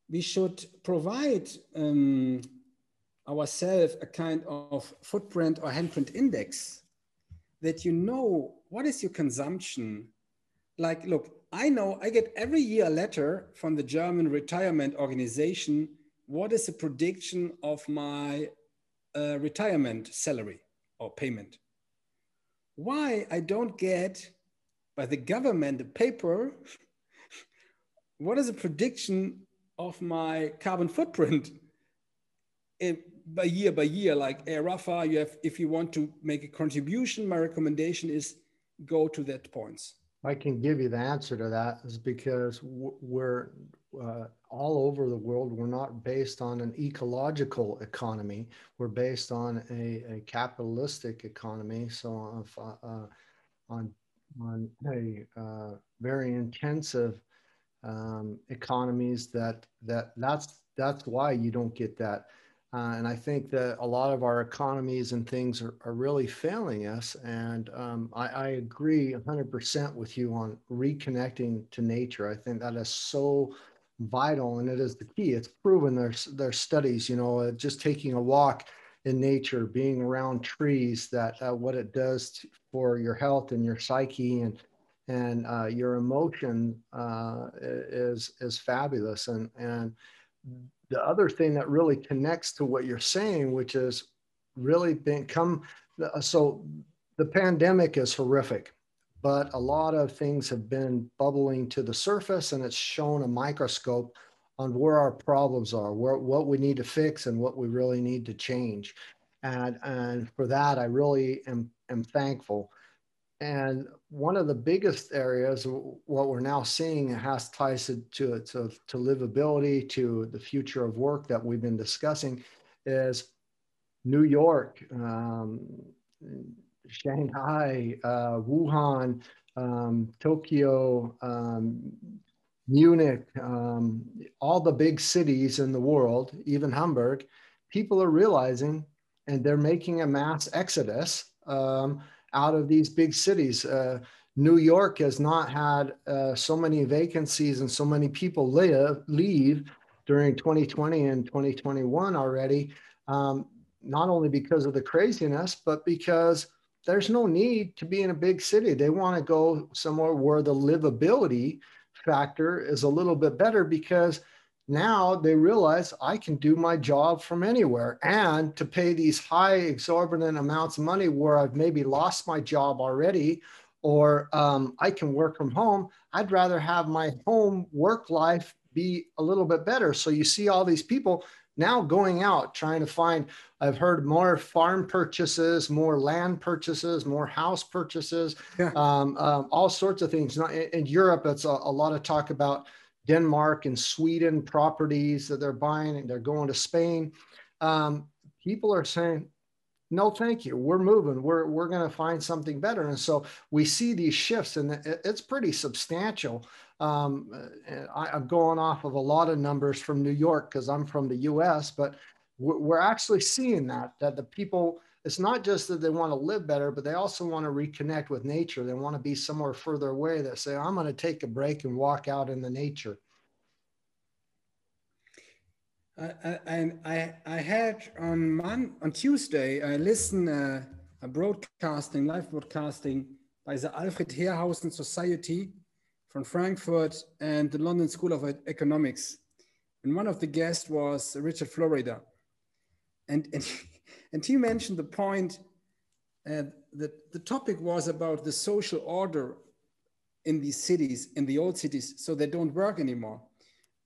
we should provide um, ourselves a kind of footprint or handprint index that you know what is your consumption. Like look i know i get every year a letter from the german retirement organization. What is the prediction of my uh, retirement salary or payment? Why i don't get by the government a paper what is the prediction of my carbon footprint by year by year, like hey, Rafa, you have, if you want to make a contribution, my recommendation is go to that points. I can give you the answer to that is because we're uh, all over the world. We're not based on an ecological economy. We're based on a, a capitalistic economy. So uh, uh on on a uh, very intensive um, economies that that that's that's why you don't get that uh, and I think that a lot of our economies and things are, are really failing us. And um, I, I, agree 100% with you on reconnecting to nature. I think that is so vital and it is the key. It's proven there's, there's studies, you know, uh, just taking a walk in nature, being around trees, that uh, what it does for your health and your psyche and and uh, your emotion uh, is is fabulous. And and the other thing that really connects to what you're saying, which is really been come. Uh, so the pandemic is horrific, but a lot of things have been bubbling to the surface, and it's shown a microscope on where our problems are, where what we need to fix, and what we really need to change. And and for that, I really am am thankful. And one of the biggest areas, what we're now seeing has ties to, to, to, to livability, to the future of work that we've been discussing, is New York, um, Shanghai, uh, Wuhan, um, Tokyo, um, Munich, um, all the big cities in the world, even Hamburg, people are realizing and they're making a mass exodus um, out of these big cities. Uh, New York has not had uh, so many vacancies and so many people live, leave during 2020 and 2021 already, um, not only because of the craziness, but because there's no need to be in a big city. They want to go somewhere where the livability factor is a little bit better because now they realize I can do my job from anywhere and to pay these high exorbitant amounts of money where I've maybe lost my job already or um, I can work from home. I'd rather have my home work life be a little bit better. So you see all these people now going out trying to find i've heard more farm purchases more land purchases more house purchases yeah. um, um, all sorts of things in, europe it's a, a, lot of talk about denmark and sweden properties that they're buying and they're going to spain. Um, people are saying no thank you. We're moving. We're, we're going to find something better. And so we see these shifts and it's pretty substantial. Um, I, am going off of a lot of numbers from New York because I'm from the US, but we're, we're actually seeing that, that the people, it's not just that they want to live better, but they also want to reconnect with nature. They want to be somewhere further away that say, I'm going to take a break and walk out in the nature. I, I, I had on Mon, on Tuesday, I listened uh, a broadcasting, live broadcasting by the Alfred Herrhausen Society from Frankfurt and the London School of Economics. And one of the guests was Richard Florida. And, and, and he mentioned the point uh, that the topic was about the social order in these cities, in the old cities, so they don't work anymore.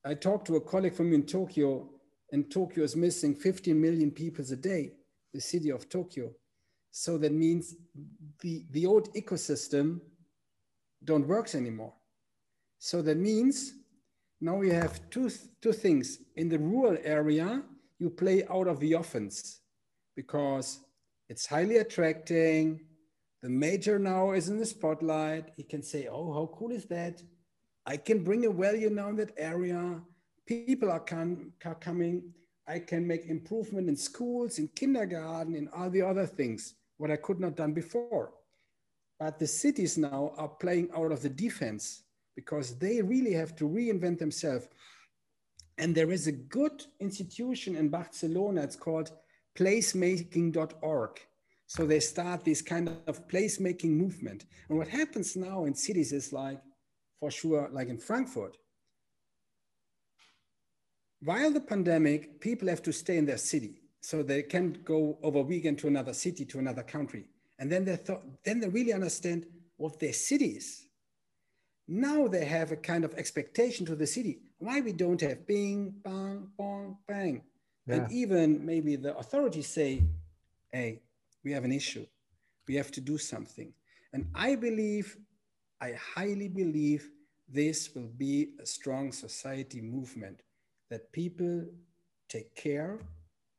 I talked to a colleague from in Tokyo, and Tokyo is missing 15 million people a day, the city of Tokyo. So that means the, the old ecosystem don't works anymore. So that means now we have two, two things. In the rural area, you play out of the offense because it's highly attracting. The major now is in the spotlight. He can say, oh, how cool is that? I can bring a value now in that area. People are, come, are coming. I can make improvement in schools, in kindergarten, in all the other things, what I could not done before. But the cities now are playing out of the defense because they really have to reinvent themselves. And there is a good institution in Barcelona, it's called placemaking.org. So they start this kind of placemaking movement. And what happens now in cities is like, for sure, like in Frankfurt, while the pandemic, people have to stay in their city. So they can't go over weekend to another city, to another country. And then they thought, then they really understand what their city is. Now they have a kind of expectation to the city. Why we don't have bing, bang, bong, bang. Yeah. And even maybe the authorities say, hey, we have an issue. We have to do something. And I believe, I highly believe this will be a strong society movement that people take care,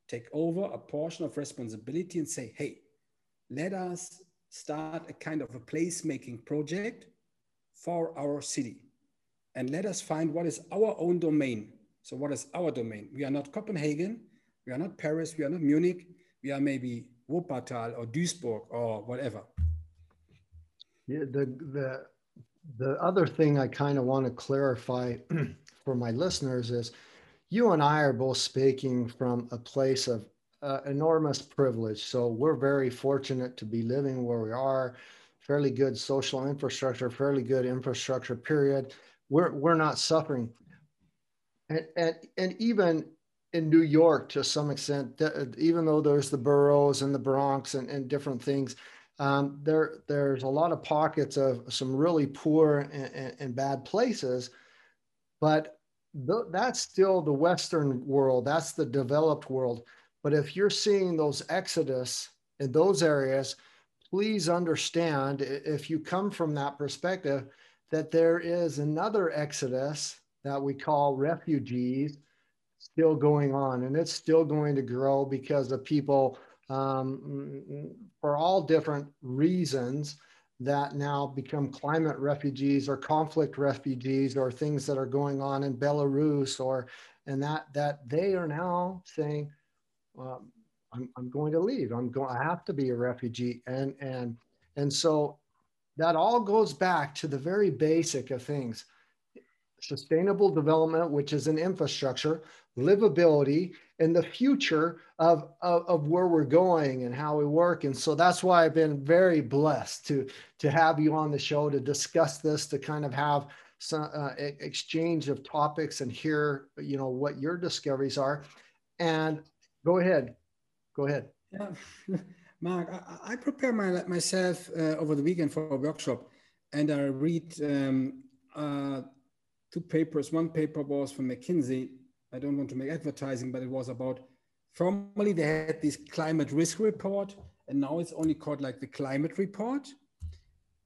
take over a portion of responsibility and say, hey, let us start a kind of a placemaking project for our city. And let us find what is our own domain. So, what is our domain? We are not Copenhagen, we are not Paris, we are not Munich, we are maybe Wuppertal or Duisburg or whatever. Yeah, the, the, the other thing I kind of want to clarify for my listeners is you and I are both speaking from a place of uh, enormous privilege. So we're very fortunate to be living where we are fairly good social infrastructure, fairly good infrastructure, period. We're, we're not suffering. And, and, and even in New York, to some extent, even though there's the boroughs and the Bronx and, and different things, um, there, there's a lot of pockets of some really poor and, and, bad places. But th- that's still the Western world, that's the developed world. But if you're seeing those exodus in those areas, please understand if you come from that perspective that there is another exodus that we call refugees still going on and it's still going to grow because of people um, for all different reasons that now become climate refugees or conflict refugees or things that are going on in Belarus or and that that they are now saying I'm, I'm going to leave. I'm going, I have to be a refugee. And, and, and so that all goes back to the very basic of things sustainable development, which is an infrastructure, livability, and the future of, of, of, where we're going and how we work. And so that's why I've been very blessed to, to have you on the show to discuss this, to kind of have some uh, exchange of topics and hear, you know, what your discoveries are. And go ahead. Go ahead. Yeah, Mark, I, I prepare my, myself uh, over the weekend for a workshop and I read um, uh, two papers. One paper was from McKinsey I don't want to make advertising, but it was about formerly they had this climate risk report, and now it's only called like the climate report.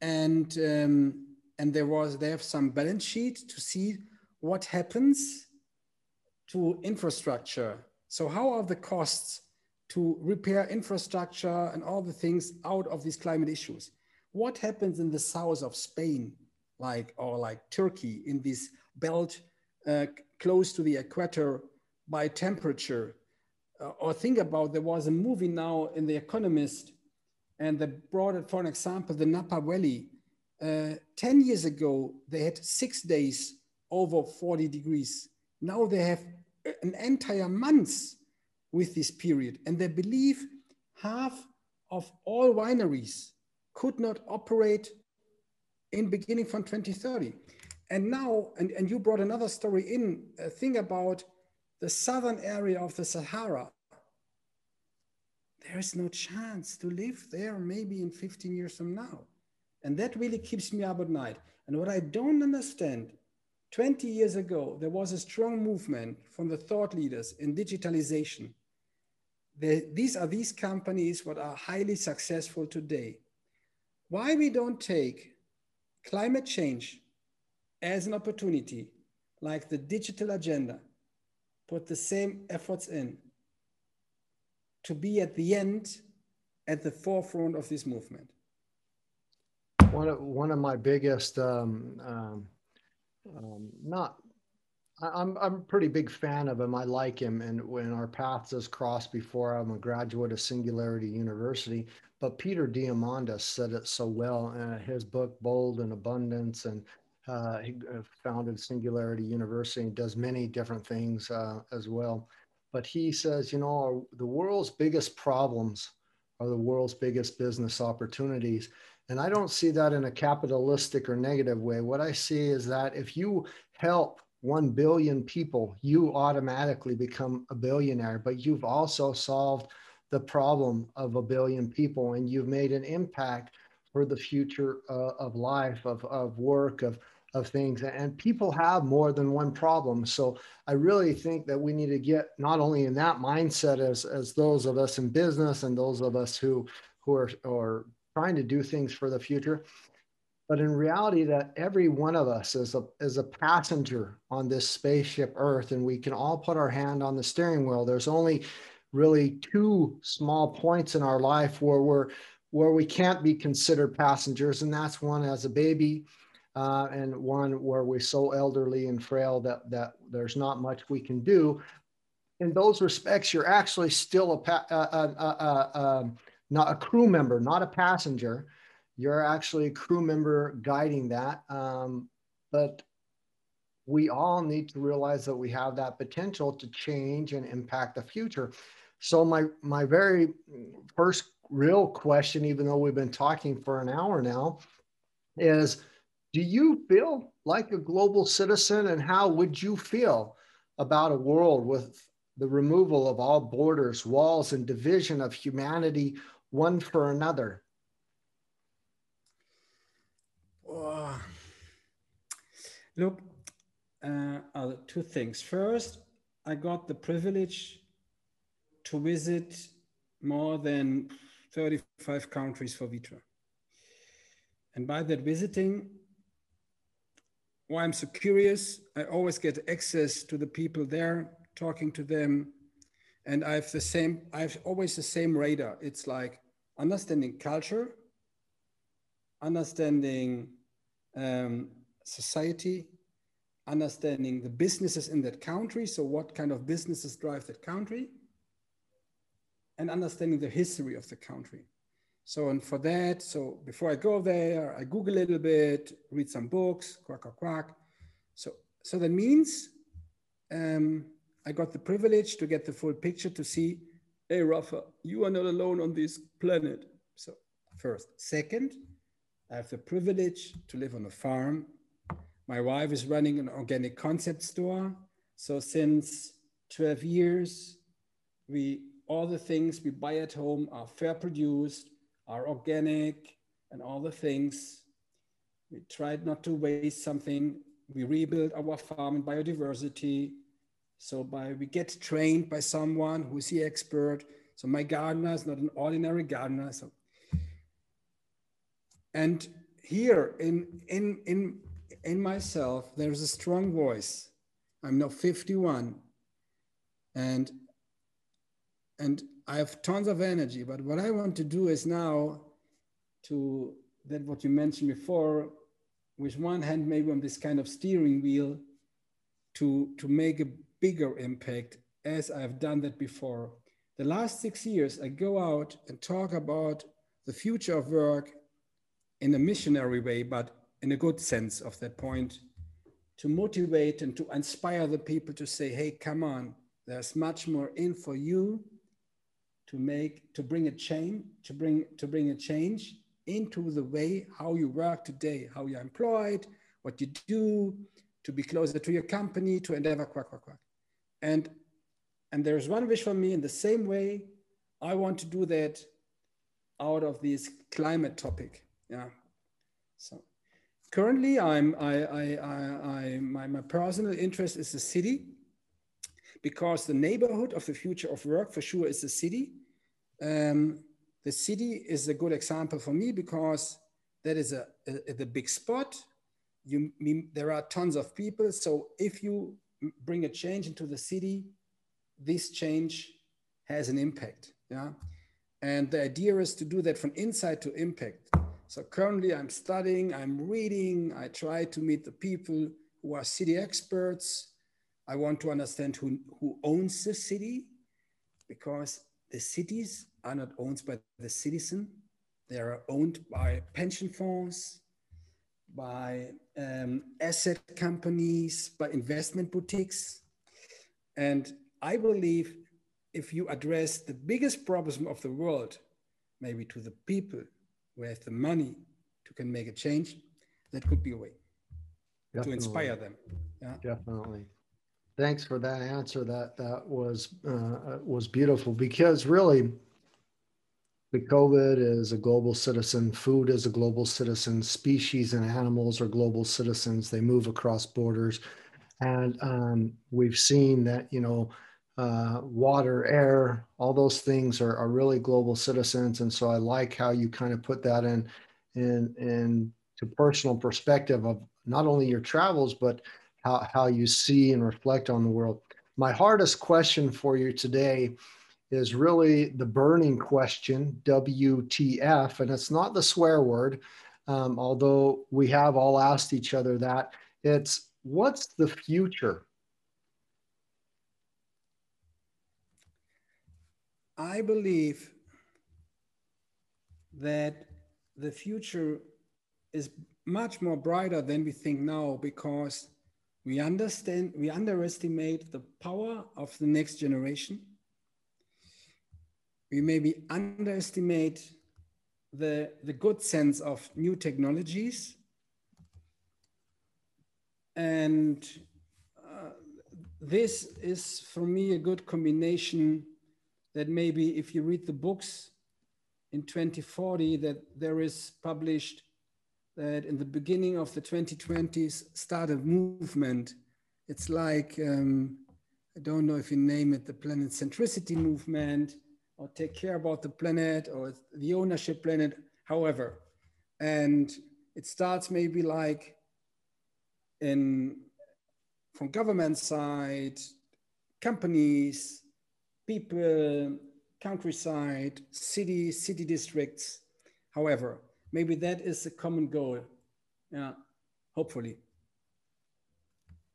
And um, and there was they have some balance sheet to see what happens to infrastructure. So how are the costs to repair infrastructure and all the things out of these climate issues? What happens in the south of Spain, like or like Turkey, in this belt uh, close to the equator by temperature? Uh, or think about there was a movie now in The Economist, and they brought it for an example the Napa Valley. Uh, 10 years ago, they had six days over 40 degrees. Now they have an entire month with this period. And they believe half of all wineries could not operate in beginning from 2030. And now, and, and you brought another story in, a thing about the southern area of the Sahara. There is no chance to live there maybe in 15 years from now. And that really keeps me up at night. And what I don't understand 20 years ago, there was a strong movement from the thought leaders in digitalization. The, these are these companies what are highly successful today. Why we don't take climate change as an opportunity, like the digital agenda, put the same efforts in to be at the end, at the forefront of this movement. One of, one of my biggest um, um um, not I'm I'm a pretty big fan of him. I like him, and when our paths has crossed before, I'm a graduate of Singularity University. But Peter Diamandis said it so well in his book Bold and Abundance, and uh, he uh, founded Singularity University and does many different things uh, as well. But he says, you know, the world's biggest problems are the world's biggest business opportunities. And I don't see that in a capitalistic or negative way. What I see is that if you help 1 billion people, you automatically become a billionaire, but you've also solved the problem of a billion people and you've made an impact for the future uh, of life, of, of work, of, of things. And people have more than one problem. So I really think that we need to get not only in that mindset as, as those of us in business and those of us who, who are, are trying to do things for the future. But in reality, that every one of us is a, is a passenger on this spaceship Earth, and we can all put our hand on the steering wheel. There's only really two small points in our life where we're where we can't be considered passengers, and that's one as a baby, uh, and one where we're so elderly and frail that that there's not much we can do. In those respects, you're actually still a, uh, uh, um, not a crew member, not a passenger. You're actually a crew member guiding that. Um, but we all need to realize that we have that potential to change and impact the future. So my my very first real question, even though we've been talking for an hour now, is do you feel like a global citizen and how would you feel about a world with the removal of all borders, walls, and division of humanity one for another? Oh. Look, uh, two things. First, I got the privilege to visit more than 35 countries for Vitra. And by that visiting, why I'm so curious, I always get access to the people there, talking to them, and I have the same, I have always the same radar. It's like understanding culture, understanding um, society, understanding the businesses in that country. So what kind of businesses drive that country? And understanding the history of the country. So, and for that, so before I go there, I Google a little bit, read some books, quack, quack, quack. So, so that means um, I got the privilege to get the full picture to see, hey, Rafa, you are not alone on this planet. So, first. Second, I have the privilege to live on a farm. My wife is running an organic concept store. So, since 12 years, we all the things we buy at home are fair produced, are organic, and all the things. We tried not to waste something. We rebuild our farm and biodiversity So by we get trained by someone who's the expert. So my gardener is not an ordinary gardener. So and here in in in in myself, there's a strong voice. I'm now 51, and and I have tons of energy. But what I want to do is now to that what you mentioned before, with one hand maybe on this kind of steering wheel, to to make a bigger impact as I've done that before. The last six years, I go out and talk about the future of work in a missionary way, but in a good sense of that point, to motivate and to inspire the people to say, hey, come on, there's much more in for you to make, to bring a change, to bring, to bring a change into the way how you work today, how you're employed, what you do, to be closer to your company, to endeavor, quack, quack, quack. And, and there's one wish for me in the same way, I want to do that out of this climate topic. Yeah. So currently I'm, I, I, I, I, my, my personal interest is the city because the neighborhood of the future of work for sure is the city. Um, the city is a good example for me because that is a, a, a big spot. You, mean there are tons of people. So if you bring a change into the city, this change has an impact. Yeah. And the idea is to do that from inside to impact. So currently I'm studying, I'm reading, I try to meet the people who are city experts. I want to understand who, who owns the city because the cities are not owned by the citizen. They are owned by pension funds, by um, asset companies, by investment boutiques. And I believe if you address the biggest problem of the world, maybe to the people have the money to can make a change, that could be a way Definitely. to inspire them. Yeah. Definitely. Thanks for that answer. That that was uh, was beautiful because really the COVID is a global citizen, food is a global citizen, species and animals are global citizens. They move across borders. And um, we've seen that, you know, uh, water, air, all those things are, are really global citizens. And so I like how you kind of put that in, in, in to personal perspective of not only your travels, but how, how you see and reflect on the world. My hardest question for you today is really the burning question, WTF, and it's not the swear word, um, although we have all asked each other that. It's what's the future? I believe that the future is much more brighter than we think now because we understand, we underestimate the power of the next generation we maybe underestimate the, the good sense of new technologies. And uh, this is for me a good combination that maybe if you read the books in 2040 that there is published that in the beginning of the 2020s started movement. It's like, um, I don't know if you name it the planet centricity movement, or take care about the planet or the ownership planet, however. And it starts maybe like in from government side, companies, people, countryside, city, city districts. However, maybe that is a common goal. Yeah, hopefully.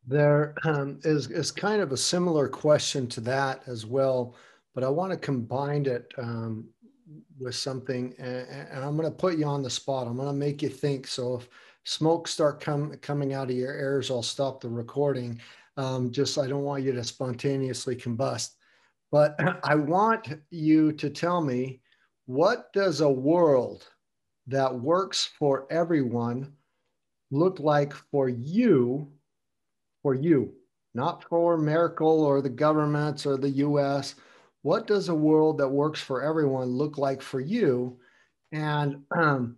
There um, is is kind of a similar question to that as well but I want to combine it um, with something, and, and I'm going to put you on the spot. I'm going to make you think. So if smoke start com- coming out of your ears, I'll stop the recording. Um, just I don't want you to spontaneously combust. But I want you to tell me what does a world that works for everyone look like for you, for you, not for Merkel or the governments or the US, what does a world that works for everyone look like for you? And um,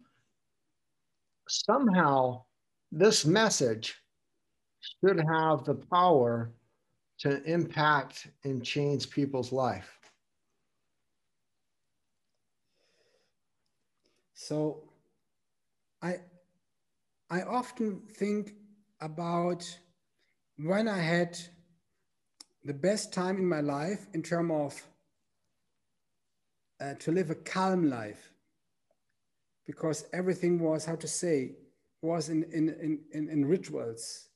somehow this message should have the power to impact and change people's life? So I I often think about when I had the best time in my life in terms of uh, to live a calm life because everything was how to say was in, in, in, in, rituals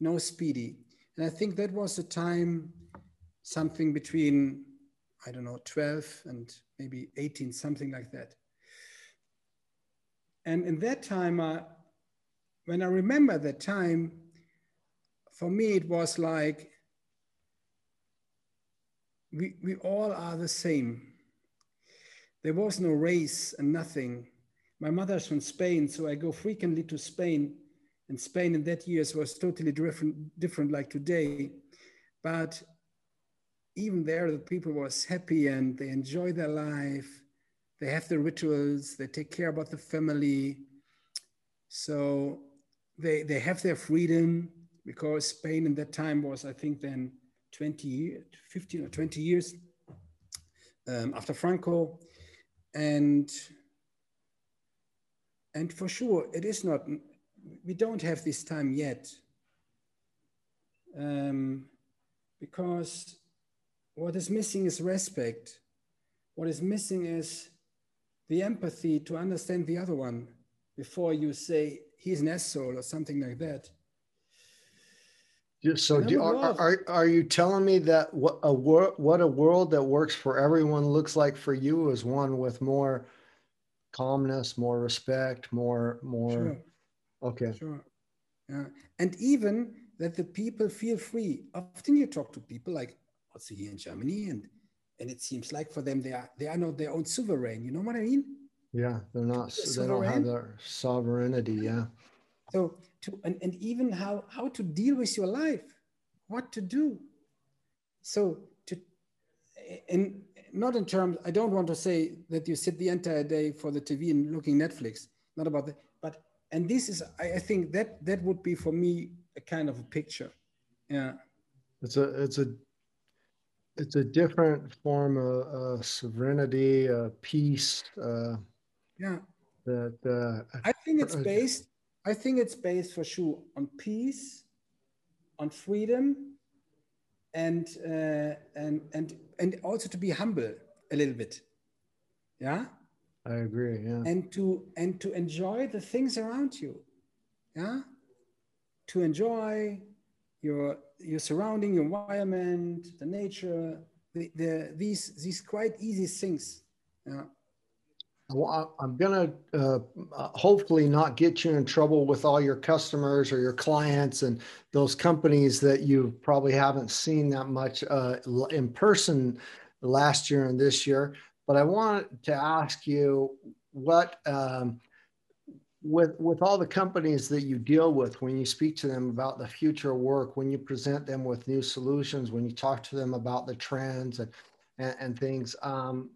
no speedy and i think that was the time something between i don't know 12 and maybe 18 something like that and in that time uh, when i remember that time for me it was like we, we all are the same there was no race and nothing. My mother's from Spain, so I go frequently to Spain. And Spain in that years was totally different, different like today. But even there, the people was happy and they enjoy their life. They have the rituals. They take care about the family. So they they have their freedom because Spain in that time was, I think, then 20, 15 or 20 years um, after Franco and and for sure it is not we don't have this time yet um, because what is missing is respect. What is missing is the empathy to understand the other one before you say he's an asshole or something like that. So do, are, are, are you telling me that what a wor- what a world that works for everyone looks like for you is one with more calmness, more respect, more more sure. Okay. Sure. Yeah. And even that the people feel free. Often you talk to people like also here in Germany and and it seems like for them they are they are not their own sovereign. You know what I mean? Yeah, they're not they're they don't have their sovereignty, yeah. So to and, and even how how to deal with your life what to do so to and not in terms i don't want to say that you sit the entire day for the tv and looking netflix not about that and this is I, I think that that would be for me a kind of a picture yeah it's a it's a it's a different form of uh, sovereignty uh, peace uh, yeah that uh, i think it's based I think it's based for sure on peace, on freedom, and uh, and and and also to be humble a little bit. Yeah. I agree. Yeah. And to and to enjoy the things around you. Yeah. To enjoy your your surrounding your environment, the nature, the, the these these quite easy things. Yeah. I'm going to uh, uh, hopefully not get you in trouble with all your customers or your clients and those companies that you probably haven't seen that much uh, in person last year and this year. But I want to ask you what, um, with, with all the companies that you deal with, when you speak to them about the future work, when you present them with new solutions, when you talk to them about the trends and, and, and things, um,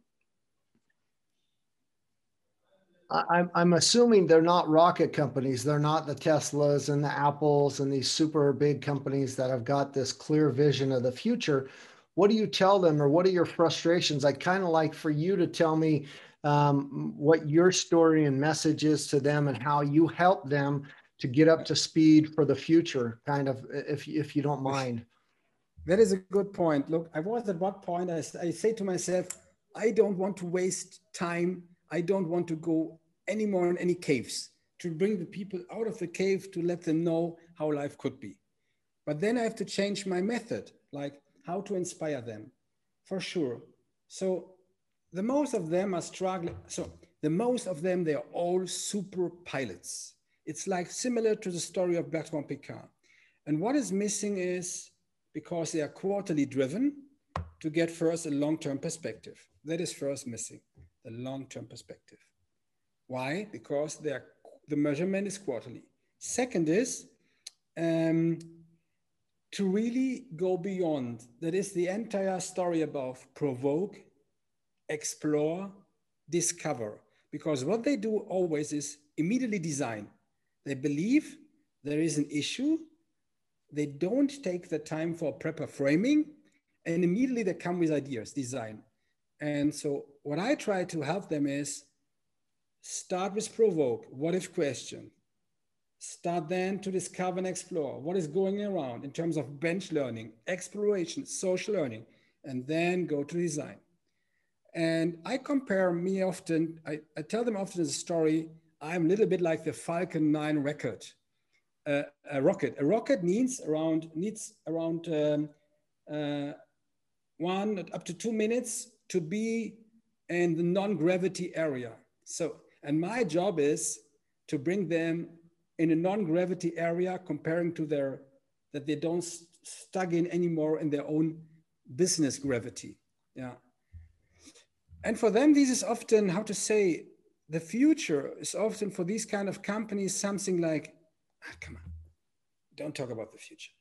I'm, I'm assuming they're not rocket companies. They're not the Teslas and the Apples and these super big companies that have got this clear vision of the future. What do you tell them, or what are your frustrations? I'd kind of like for you to tell me um, what your story and message is to them and how you help them to get up to speed for the future, kind of, if, if you don't mind. That is a good point. Look, I was at what point I, I say to myself, I don't want to waste time. I don't want to go anymore in any caves, to bring the people out of the cave to let them know how life could be. But then I have to change my method, like how to inspire them, for sure. So the most of them are struggling. So the most of them, they are all super pilots. It's like similar to the story of Bertrand Piccard. And what is missing is because they are quarterly driven to get first a long-term perspective. That is first missing, the long-term perspective. Why? Because are, the measurement is quarterly. Second is um, to really go beyond. That is the entire story about provoke, explore, discover. Because what they do always is immediately design. They believe there is an issue. they don't take the time for proper framing and immediately they come with ideas, design. And so what I try to help them is start with provoke, what if question. Start then to discover and explore what is going around in terms of bench learning, exploration, social learning, and then go to design. And I compare me often, I, I tell them often a story. I'm a little bit like the Falcon 9 record. Uh, a rocket. A rocket needs around needs around um, uh, one up to two minutes to be in the non-gravity area. So, and my job is to bring them in a non-gravity area, comparing to their that they don't st stuck in anymore in their own business gravity. Yeah. And for them, this is often how to say the future is often for these kind of companies something like, ah, come on, don't talk about the future.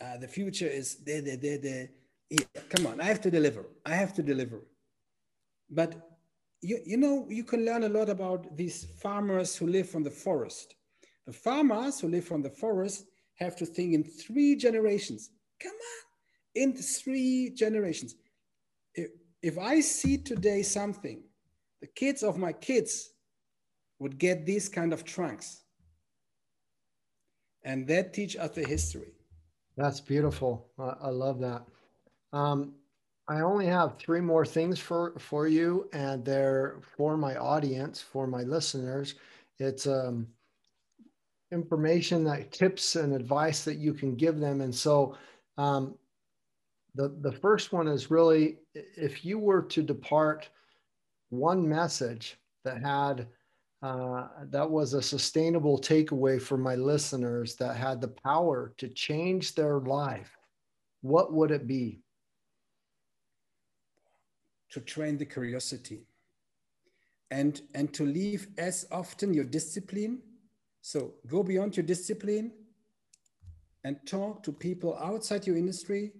Uh, the future is there, there, there, there. Yeah, come on, I have to deliver. I have to deliver. But you, you know, you can learn a lot about these farmers who live from the forest. The farmers who live from the forest have to think in three generations. Come on, in three generations. If, if I see today something, the kids of my kids would get these kind of trunks. And that teach us the history. That's beautiful. I, I love that. Um, I only have three more things for, for you, and they're for my audience, for my listeners. It's um, information that tips and advice that you can give them. And so um, the, the first one is really if you were to depart one message that had uh, that was a sustainable takeaway for my listeners that had the power to change their life, what would it be? To train the curiosity and, and to leave as often your discipline. So go beyond your discipline and talk to people outside your industry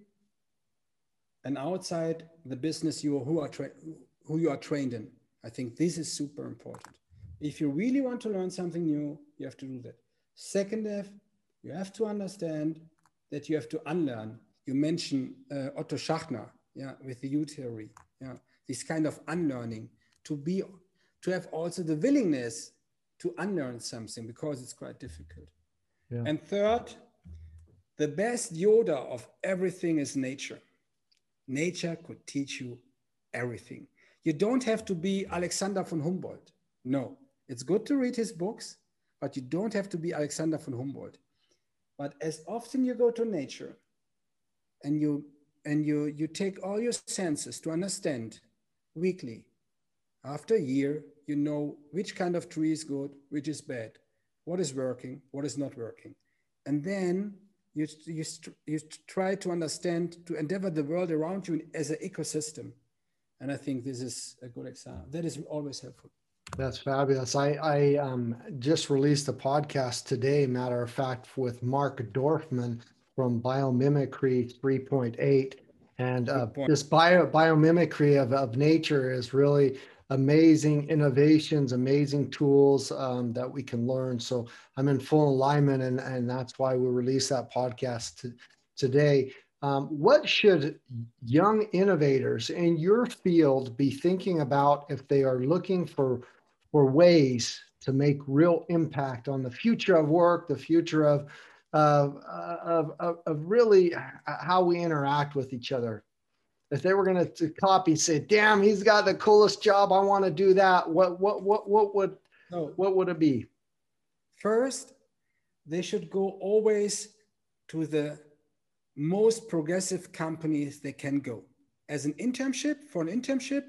and outside the business you who are who you are trained in. I think this is super important. If you really want to learn something new, you have to do that. Second you have to understand that you have to unlearn. You mentioned uh, Otto Scharmer, yeah, with the U theory, yeah, this kind of unlearning to be, to have also the willingness to unlearn something because it's quite difficult. Yeah. And third, the best Yoda of everything is nature. Nature could teach you everything. You don't have to be Alexander von Humboldt. No, it's good to read his books, but you don't have to be Alexander von Humboldt. But as often you go to nature and you and you you take all your senses to understand weekly, after a year, you know which kind of tree is good, which is bad, what is working, what is not working. And then you, you, you try to understand, to endeavor the world around you as an ecosystem. And I think this is a good example. That is always helpful. That's fabulous. I, I um, just released a podcast today, matter of fact, with Mark Dorfman from Biomimicry 3.8. And uh, this bio, biomimicry of, of nature is really amazing innovations, amazing tools um, that we can learn. So I'm in full alignment, and, and that's why we released that podcast to, today. Um, what should young innovators in your field be thinking about if they are looking for for ways to make real impact on the future of work, the future of of, of, of, of really how we interact with each other? If they were going to copy, say, "Damn, he's got the coolest job. I want to do that." What what what what would no. what would it be? First, they should go always to the most progressive companies they can go as an internship for an internship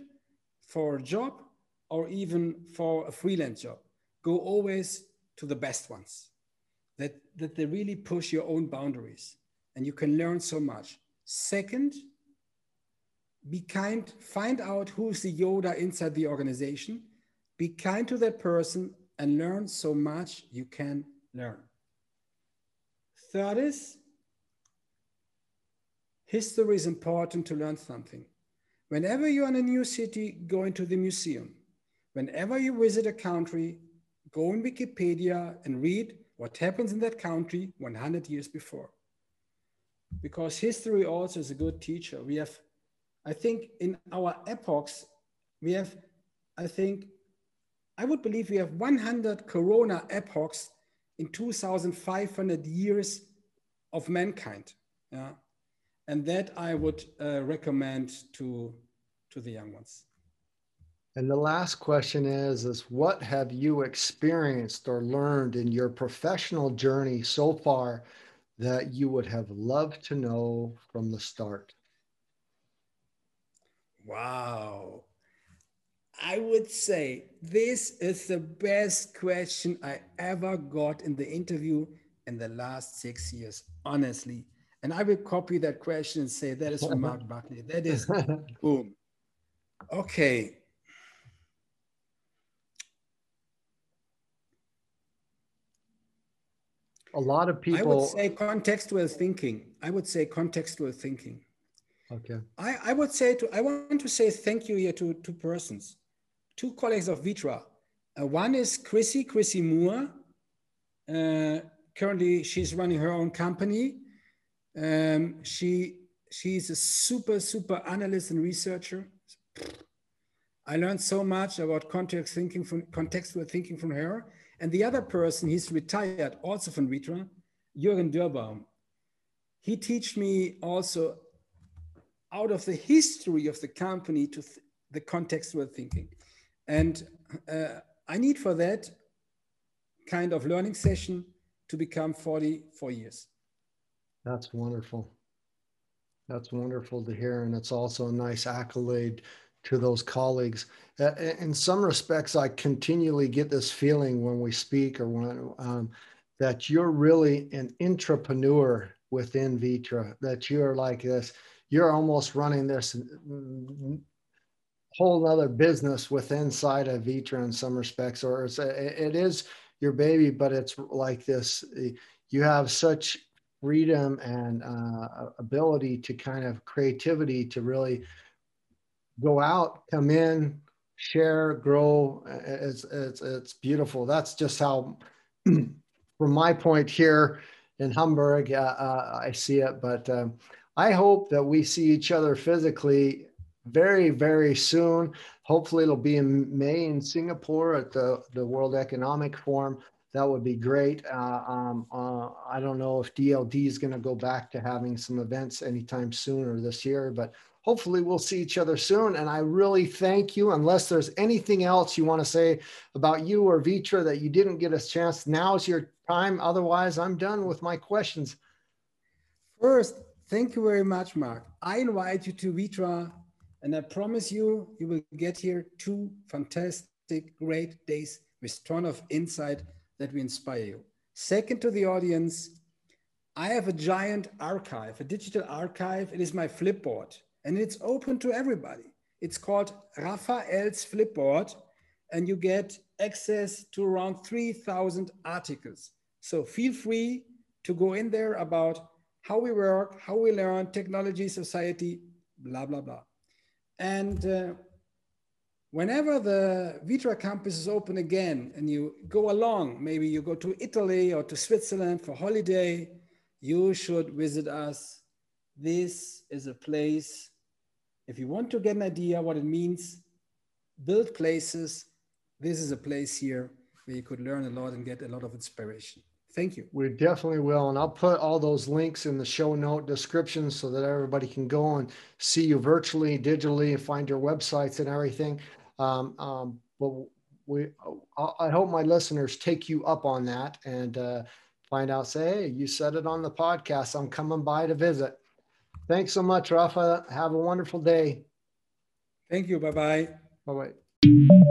for a job or even for a freelance job go always to the best ones that that they really push your own boundaries and you can learn so much second be kind find out who's the yoda inside the organization be kind to that person and learn so much you can learn third is History is important to learn something. Whenever you're in a new city, go into the museum. Whenever you visit a country, go on Wikipedia and read what happens in that country 100 years before. because history also is a good teacher. We have, I think, in our epochs, we have, I think, I would believe we have 100 Corona epochs in 2,500 years of mankind. Yeah. And that I would uh, recommend to, to the young ones. And the last question is, is what have you experienced or learned in your professional journey so far that you would have loved to know from the start? Wow. I would say this is the best question I ever got in the interview in the last six years, honestly. And I will copy that question and say that is from Mark Buckley. That is boom. Okay. a lot of people. I would say contextual thinking. I would say contextual thinking. Okay. I, I would say to I want to say thank you here to two persons, two colleagues of Vitra. Uh, one is Chrissy, Chrissy Moore. Uh, currently, she's running her own company. Um, she she's a super super analyst and researcher. I learned so much about context thinking from contextual thinking from her. And the other person, he's retired also from Vitra, Jürgen Dürbaum. He teach me also out of the history of the company to th the contextual thinking. And uh, I need for that kind of learning session to become 44 years. That's wonderful. That's wonderful to hear. And it's also a nice accolade to those colleagues. Uh, in some respects, I continually get this feeling when we speak or when um, that you're really an entrepreneur within Vitra, that you're like this, you're almost running this whole other business within inside of Vitra in some respects, or it's a, it is your baby, but it's like this, you have such freedom and uh, ability to kind of creativity to really go out, come in, share, grow. It's, it's, it's beautiful. That's just how, from my point here in Hamburg, uh, uh, I see it. But um, I hope that we see each other physically very, very soon. Hopefully, it'll be in May in Singapore at the, the World Economic Forum. That would be great. Uh, um, uh, I don't know if DLD is going to go back to having some events anytime soon or this year, but hopefully we'll see each other soon. And I really thank you. Unless there's anything else you want to say about you or Vitra that you didn't get a chance, now's your time. Otherwise, I'm done with my questions. First, thank you very much, Mark. I invite you to Vitra, and I promise you, you will get here two fantastic, great days with ton of insight that will inspire you. Second to the audience, I have a giant archive, a digital archive. It is my Flipboard and it's open to everybody. It's called Raphael's Flipboard, and you get access to around 3,000 articles. So feel free to go in there about how we work, how we learn, technology, society, blah, blah, blah. And uh, whenever the Vitra campus is open again and you go along, maybe you go to Italy or to Switzerland for holiday, you should visit us. This is a place if you want to get an idea what it means, build places. This is a place here where you could learn a lot and get a lot of inspiration. Thank you. We definitely will. And I'll put all those links in the show note description so that everybody can go and see you virtually, digitally, and find your websites and everything. Um, um, but we, I hope my listeners take you up on that and uh, find out, say, hey, you said it on the podcast. I'm coming by to visit. Thanks so much, Rafa. Have a wonderful day. Thank you. Bye bye. Bye bye.